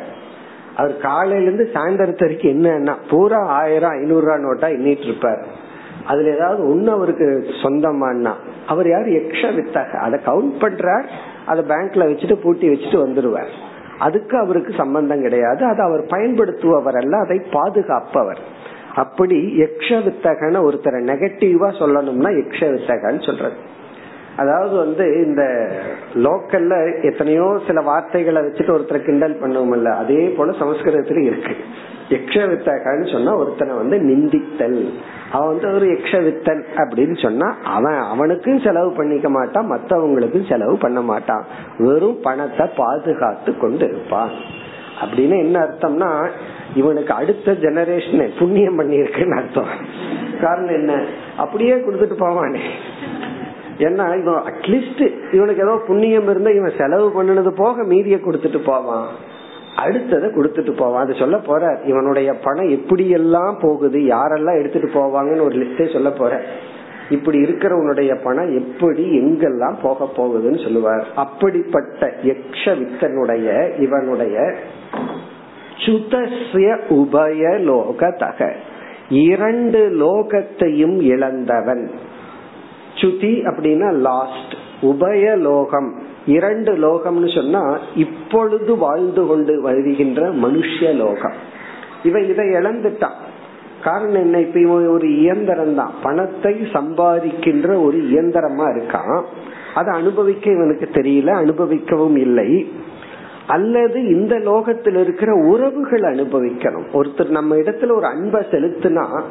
அவர் காலையில இருந்து சாயந்தரத்து வரைக்கும் என்னன்னா பூரா ஆயிரம் ஐநூறு ரூபா நோட்டா எண்ணிட்டு இருப்பார். அதுல ஏதாவது ஒண்ணு அவருக்கு சொந்தமானா அவர் யார்? எக்ஷ வித்தக. அதை கவுண்ட் பண்றார் அதை பேங்க்ல வச்சுட்டு பூட்டி வச்சுட்டு வந்துருவார். அதுக்கு அவருக்கு சம்பந்தம் கிடையாது. அதை அவர் பயன்படுத்துபவர் அல்ல அதை பாதுகாப்பவர். அப்படி எக்ஷ வித்தகன ஒருத்தரை நெகட்டிவா சொல்லணும்னா எக்ஷ வித்தகன்னு சொல்றது. அதாவது வந்து இந்த லோக்கல்ல எத்தனையோ சில வார்த்தைகளை வச்சுட்டு ஒருத்தரை கிண்டல் பண்ணுவோம்ல அதே போல சமஸ்கிருதத்துல இருக்கு. யக்ஷவித்தகன்னு சொன்னா ஒருத்தனை வந்து நிந்தித்தல். அவன் வந்து ஒரு யக்ஷவித்தன் அப்படின்னு சொன்னா அவன் அவனுக்கும் செலவு பண்ணிக்க மாட்டான் மத்தவங்களுக்கும் செலவு பண்ண மாட்டான். வெறும் பணத்தை பாதுகாத்து கொண்டு இருப்பான் அப்படின்னு என்ன அர்த்தம்னா இவனுக்கு அடுத்த ஜெனரேஷன் புண்ணியம் பண்ணிருக்குன்னு அர்த்தம். காரணம் என்ன? அப்படியே கொடுத்துட்டு போவானே. ஏன்னா இவன் அட்லீஸ்ட் இவனுக்கு ஏதோ புண்ணியம் இருந்தா இவன் செலவு பண்ணினது போக மீதிய கொடுத்துட்டு போவான். அடுத்ததை கொடுத்துட்டு போவான். அது சொல்ல போற இவனுடைய பணம் எப்படி எல்லாம் போகுது யாரெல்லாம் எடுத்துட்டு போவாங்கன்னு ஒரு லிஸ்டே சொல்ல போற இப்படி இருக்கிறவனுடைய பணம் எப்படி எங்கெல்லாம் போக போகுதுன்னு சொல்லுவார். அப்படிப்பட்ட யக்ஷ வித்தனுடைய இவனுடைய சுதஸ்ய உபய லோக தக இரண்டு லோகத்தையும் இழந்தவன். சுதி அப்படின்னா லாஸ்ட் உபய லோகம் இரண்டு லோகம்னு சொன்னா இப்பொழுது வாழ்ந்து கொண்டு வருகின்ற மனுஷ லோகம் இவன் இதை இழந்துட்டான் காரணம் என்ன? இப்ப இவன் ஒரு இயந்திரம் தான் பணத்தை சம்பாதிக்கின்ற ஒரு இயந்திரமா இருக்கான் அதை அனுபவிக்க இவனுக்கு தெரியல அனுபவிக்கவும் இல்லை. அல்லது இந்த லோகத்தில் இருக்கிற உறவுகள் அனுபவிக்கணும். ஒருத்தர் நம்ம இடத்துல ஒரு அன்பை செலுத்தினா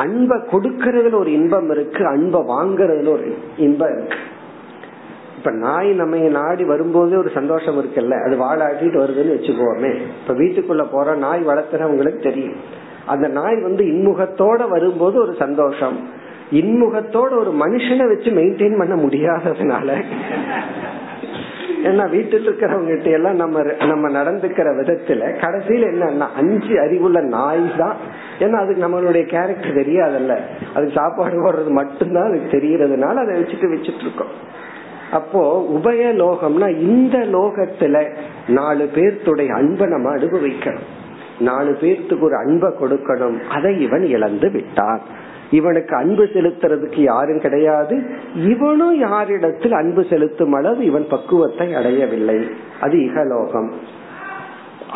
அன்பை கொடுக்கறதுல ஒரு இன்பம் இருக்கு அன்பை வாங்கறதுல ஒரு இன்பம் இருக்கு. இப்ப நாய் நம்ம நாடி வரும்போது ஒரு சந்தோஷம் இருக்குல்ல அது வாழாட்டிட்டு வருதுன்னு வச்சுக்கோமே. இப்ப வீட்டுக்குள்ள போற நாய் வளர்த்துறவங்களுக்கு தெரியும். அந்த நாய் வந்து இன்முகத்தோட வரும்போது ஒரு சந்தோஷம். இன்முகத்தோட ஒரு மனுஷனை வச்சு மெயின்டைன் பண்ண முடியாததுனால. ஏன்னா வீட்டில் இருக்கிறவங்க கிட்ட எல்லாம் நம்ம நம்ம நடந்துக்கிற விதத்துல கடைசியில என்னன்னா அஞ்சு அறிவுள்ள நாய் தான் ஏன்னா அதுக்கு நம்மளுடைய கேரக்டர் தெரியாதல்ல. அதுக்கு சாப்பாடு போடுறது மட்டும்தான் அதுக்கு தெரியறதுனால அதை வச்சுட்டு வச்சுட்டு இருக்கோம் அப்போ உபய லோகம்னா இந்த லோகத்துல நாலு பேர்த்துடைய அன்பை நம்ம அனுபவிக்கணும் நாலு பேர்த்துக்கு ஒரு அன்பை கொடுக்கணும். அதை இவன் இழந்து விட்டான். இவனுக்கு அன்பு செலுத்துறதுக்கு யாரும் கிடையாது. இவனும் யாரிடத்தில் அன்பு செலுத்தும் அளவு இவன் பக்குவத்தை அடையவில்லை. அது இகலோகம்.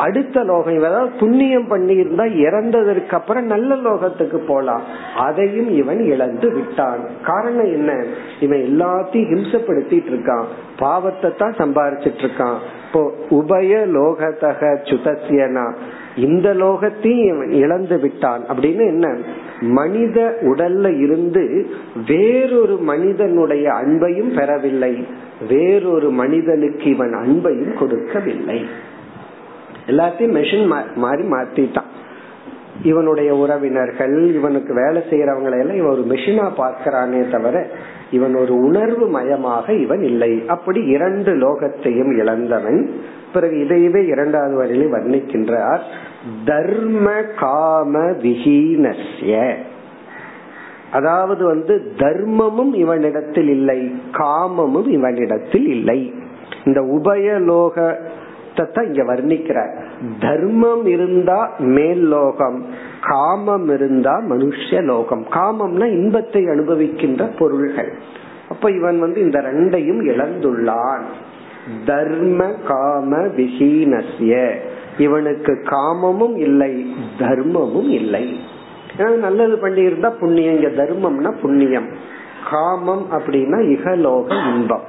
அடுத்த லோகம் ஏதாவது புண்ணியம் பண்ணி இருந்தா இறந்ததற்கு அப்புறம் நல்ல லோகத்துக்கு போலாம். அதையும் இவன் இழந்து விட்டான். காரணம் என்ன? இவன் எல்லாத்தையும் ஹிம்சப்படுத்திட்டு இருக்கான். பாவத்தை தான் சம்பாரிச்சிட்டு இருக்கான். இப்போ உபய லோகத்தக சுதசியனா இந்த லோகத்தையும் இவன் இழந்து விட்டான். அப்படின்னு என்ன? மனித உடல்ல இருந்து வேறொரு மனிதனுடைய அன்பையும் பெறவில்லை. வேறொரு மனிதனுக்கு இவன் அன்பையும் கொடுக்கவில்லை. எல்லாத்தையும் மெஷின் மாதிரி மாத்திட்டான். இவனுடைய உறவினர்கள் இவனுக்கு வேலை செய்யறவங்களை எல்லாம் இவன் ஒரு மெஷினா பார்க்கிறானே தவிர இவன் ஒரு உணர்வு மயமாக இவன் இல்லை. அப்படி இரண்டு லோகத்தையும் இழந்தவன் பிறகு இதையவே இரண்டாவது வரையிலே வர்ணிக்கின்றார். தர்ம காம விஹீனஸ்ய. அதாவது வந்து தர்மமும் இவனிடத்தில் இல்லை காமமும் இவனிடத்தில் இல்லை. இந்த உபயலோக அர்த்தத்தை இங்க வர்ணிக்கிறார். தர்மம் இருந்தா மேல் லோகம் காமம் இருந்தா மனுஷ லோகம் காமம்னா இன்பத்தை அனுபவிக்கின்ற பொருள்கள். அப்ப இவன் வந்து இந்த ரெண்டையும் இழந்துள்ளான். தர்ம காம விஹீனசிய இவனுக்கு காமமும் இல்லை தர்மமும் இல்லை. நல்லது பண்ணி இருந்தா புண்ணியம் இங்க தர்மம்னா புண்ணியம். காமம் அப்படின்னா இகலோக இன்பம்.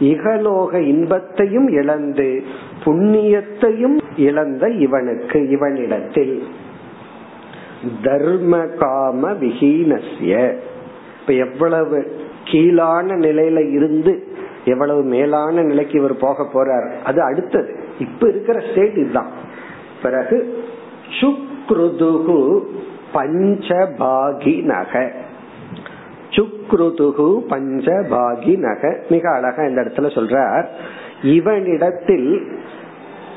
இகலோக இன்பத்தையும் இழந்து புண்ணியத்தையும் இழந்த இவனுக்கு இவனிடத்தில். தர்ம காம விஹீனசிய இப்ப எவ்வளவு கீழான நிலையில இருந்து எவ்வளவு மேலான நிலைக்கு இவர் போக போறார் அது அடுத்தது. இப்ப இருக்கிற ஸ்டேட் இதுதான். பிறகு சுக்ருதுகு பஞ்சபாகி நக சுக்ருதுகு பஞ்சபாகி நக மிக அழகா இந்த இடத்துல சொல்றார். இவனிடத்தில்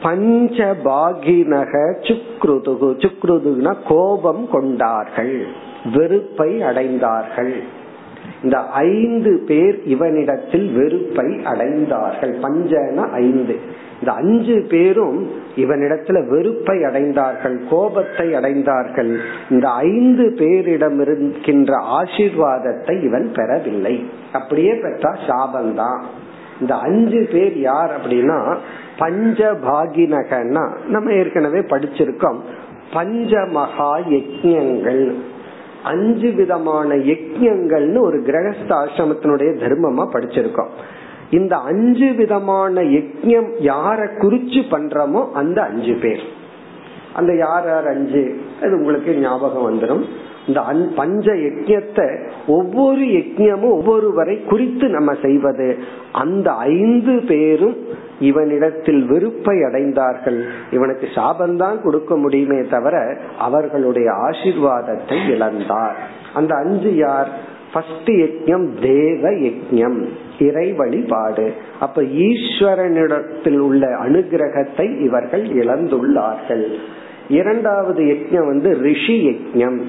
பஞ்சபாகினக சுக்ருதுகு. சுக்ருதுனா கோபம் கொண்டார்கள் வெறுப்பை அடைந்தார்கள். இந்த ஐந்து பேர் இவனிடத்தில் வெறுப்பை அடைந்தார்கள். பஞ்சன ஐந்து. இந்த அஞ்சு பேரும் இவனிடத்துல வெறுப்பை அடைந்தார்கள் கோபத்தை அடைந்தார்கள். இந்த ஐந்து பேரிடம் இருக்கின்ற ஆசிர்வாதத்தை இவன் பெறவில்லை. அப்படியே பெற்றா சாபந்தான் இந்த அஞ்சு பேர் யார் அப்படின்னா பஞ்சபாகினகன்னா நம்ம ஏற்கனவே படிச்சிருக்கோம். பஞ்ச மகா யஜ்யங்கள் அஞ்சு விதமான யஜ்யங்கள்னு ஒரு கிரகஸ்த ஆசிரமத்தினுடைய தர்மமா படிச்சிருக்கோம். இந்த அஞ்சு விதமான யஜ்யம் யார குறிச்சு பண்றோமோ அந்த அஞ்சு பேர். அந்த யார் யார் அஞ்சு? அது உங்களுக்கு ஞாபகம் வந்துடும் இந்த பஞ்ச யஜ்யத்தை ஒவ்வொரு யஜ்யமும் ஒவ்வொருவரை குறித்து நம்ம செய்வது. அந்த ஐந்து பேரும் இவனிடத்தில் வெறுப்பை அடைந்தார்கள். இவனுக்கு சாபந்தான் கொடுக்க முடியுமே தவிர அவர்களுடைய ஆசிர்வாதத்தை இழந்தார். அந்த அஞ்சு யார்? ஃபர்ஸ்ட் யஜ்யம் தேவ யஜ்யம். இறை வழிபாடு. அப்ப ஈஸ்வரனிடத்தில் உள்ள அனுகிரகத்தை இவர்கள் இழந்துள்ளார்கள். இரண்டாவது யஜ்யம் வந்து ரிஷி யஜ்யம்.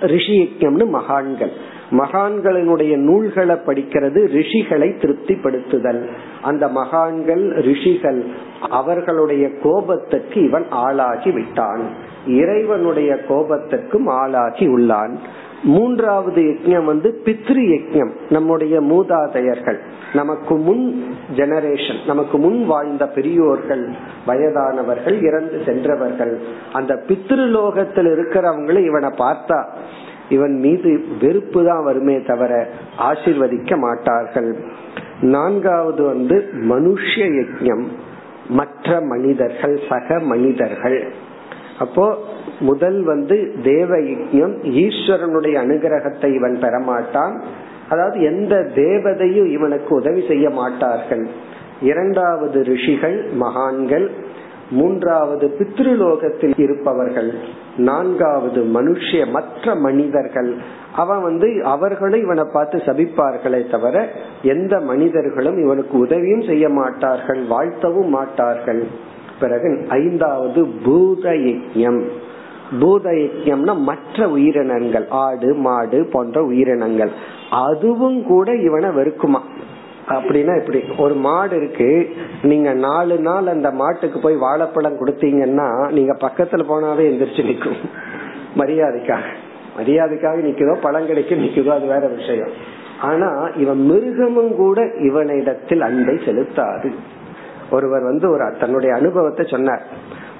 ரிஷி யஜ்யம்னு மகான்கள். மகான்களினுடைய நூல்களை படிக்கிறது ரிஷிகளை திருப்திப்படுத்துதல். அந்த மகான்கள் ரிஷிகள் அவர்களுடைய கோபத்துக்கு இவன் ஆளாகி விட்டான். இறைவனுடைய கோபத்துக்கும் ஆளாகி உள்ளான். மூன்றாவது யஜ்யம் வந்து பித்ரு யஜ்யம் நம்முடைய மூதாதையர்கள். நமக்கு முன் ஜெனரேஷன் நமக்கு முன் வாழ்ந்த பெரியோர்கள் வயதானவர்கள் இறந்து சென்றவர்கள். அந்த பித்ருலோகத்தில் இருக்கிறவங்களை இவனை பார்த்தா இவன் மீது வெறுப்பு தான் வருமே தவிர ஆசிர்வதிக்க மாட்டார்கள். நான்காவது வந்து மனுஷ யஜ்யம். மற்ற மனிதர்கள் சக மனிதர்கள். அப்போ முதல் வந்து தேவ யஜ்யம் ஈஸ்வரனுடைய அனுகிரகத்தை இவன் பெறமாட்டான். அதாவது எந்த தேவதையும் இவனுக்கு உதவி செய்ய மாட்டார்கள். இரண்டாவது ரிஷிகள் மகான்கள். மூன்றாவது பித்ருலோகத்தில் இருப்பவர்கள் நான்காவது மனுஷிய மற்ற மனிதர்கள். அவன் வந்து அவர்களும் இவனை பார்த்து சபிப்பார்களே தவிர எந்த மனிதர்களும் இவனுக்கு உதவியும் செய்ய மாட்டார்கள் வாழ்த்தவும் மாட்டார்கள். பிறகு ஐந்தாவது பூத யஜ்யம். பூத யஜ்யம்னா மற்ற உயிரினங்கள் ஆடு மாடு போன்ற உயிரினங்கள். அதுவும் கூட இவனை வெறுக்குமா? அப்படின்னா இப்படி. ஒரு மாடு இருக்கு நீங்க நாலு நாள் அந்த மாட்டுக்கு போய் வாழைப்பழம் கொடுத்தீங்கன்னா நீங்க பக்கத்துல போனாவே எந்திரிச்சு நிற்கும் மரியாதைக்காக. மரியாதைக்காக நிக்குதோ பழம் கிடைக்கும் நிக்குதோ அது வேற விஷயம். ஆனா இவன் மிருகமும் கூட இவனிடத்தில் அன்பை செலுத்தாது. ஒருவர் வந்து ஒரு தன்னுடைய அனுபவத்தை சொன்னார்.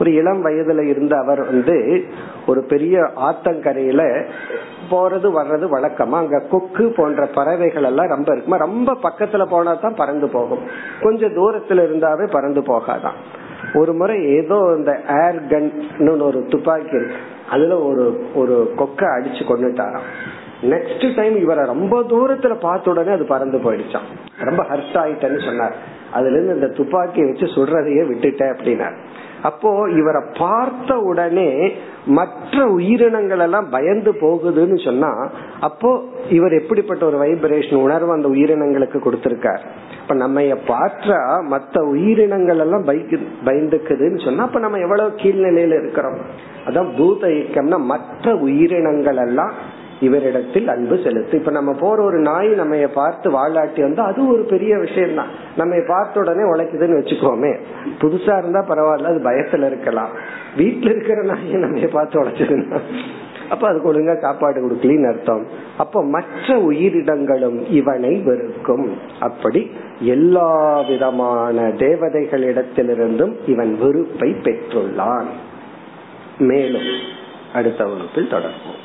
ஒரு இளம் வயதுல இருந்த அவர் வந்து ஒரு பெரிய ஆத்தங்கரையில போறது வர்றது வழக்கமா. அங்க கொக்கு போன்ற பறவைகள் எல்லாம் ரொம்ப இருக்குமா? ரொம்ப பக்கத்துல போனா தான் பறந்து போகும். கொஞ்சம் தூரத்துல இருந்தாவே பறந்து போகாதான். ஒரு முறை ஏதோ இந்த ஏர் கன் ஒரு துப்பாக்கி இருக்கு. அதுல ஒரு ஒரு கொக்கை அடிச்சு கொண்டுட்டாராம். நெக்ஸ்ட் டைம் இவரை ரொம்ப தூரத்துல பார்த்த உடனே அது பறந்து போயிடுச்சான் ரொம்ப ஹர்ட் ஆயிட்டேன்னு சொன்னார். அதுல இருந்து இந்த துப்பாக்கியை வச்சு சுடுறதையே விட்டுட்டேன் அப்படின்னார். அப்போ இவரை பார்த்த உடனே மற்ற உயிரினங்கள் எல்லாம் பயந்து போகுதுன்னு சொன்னா அப்போ இவர் எப்படிப்பட்ட ஒரு வைப்ரேஷன் உணர்வு அந்த உயிரினங்களுக்கு கொடுத்திருக்கார். இப்ப நம்ம பார்த்தா மற்ற உயிரினங்கள் எல்லாம் பயந்துக்குதுன்னு சொன்னா அப்ப நம்ம எவ்வளவு கீழ்நிலையில இருக்கிறோம்? அதான் பூத இயக்கம்னா மற்ற உயிரினங்கள் எல்லாம் இவரிடத்தில் அன்பு செலுத்து. இப்ப நம்ம போற ஒரு நாய் நம்ம பார்த்து வாழாட்டி வந்து அது ஒரு பெரிய விஷயம் தான் நம்ம பார்த்த உடனே உழைக்குதுன்னு வச்சுக்கோமே. புதுசா இருந்தா பரவாயில்ல அது பயத்துல இருக்கலாம். வீட்டுல இருக்கிற நாயை நம்ம பார்த்து உழைச்சதுன்னா. அப்ப அதுக்கு ஒழுங்கா சாப்பாடு கொடுக்கலின்னு அர்த்தம். அப்ப மற்ற உயிரிடங்களும் இவனை வெறுக்கும். அப்படி எல்லா விதமான தேவதைகளிடத்திலிருந்தும் இவன் வெறுப்பை பெற்றுள்ளான். மேலும் அடுத்த வகுப்பில் தொடர்போம்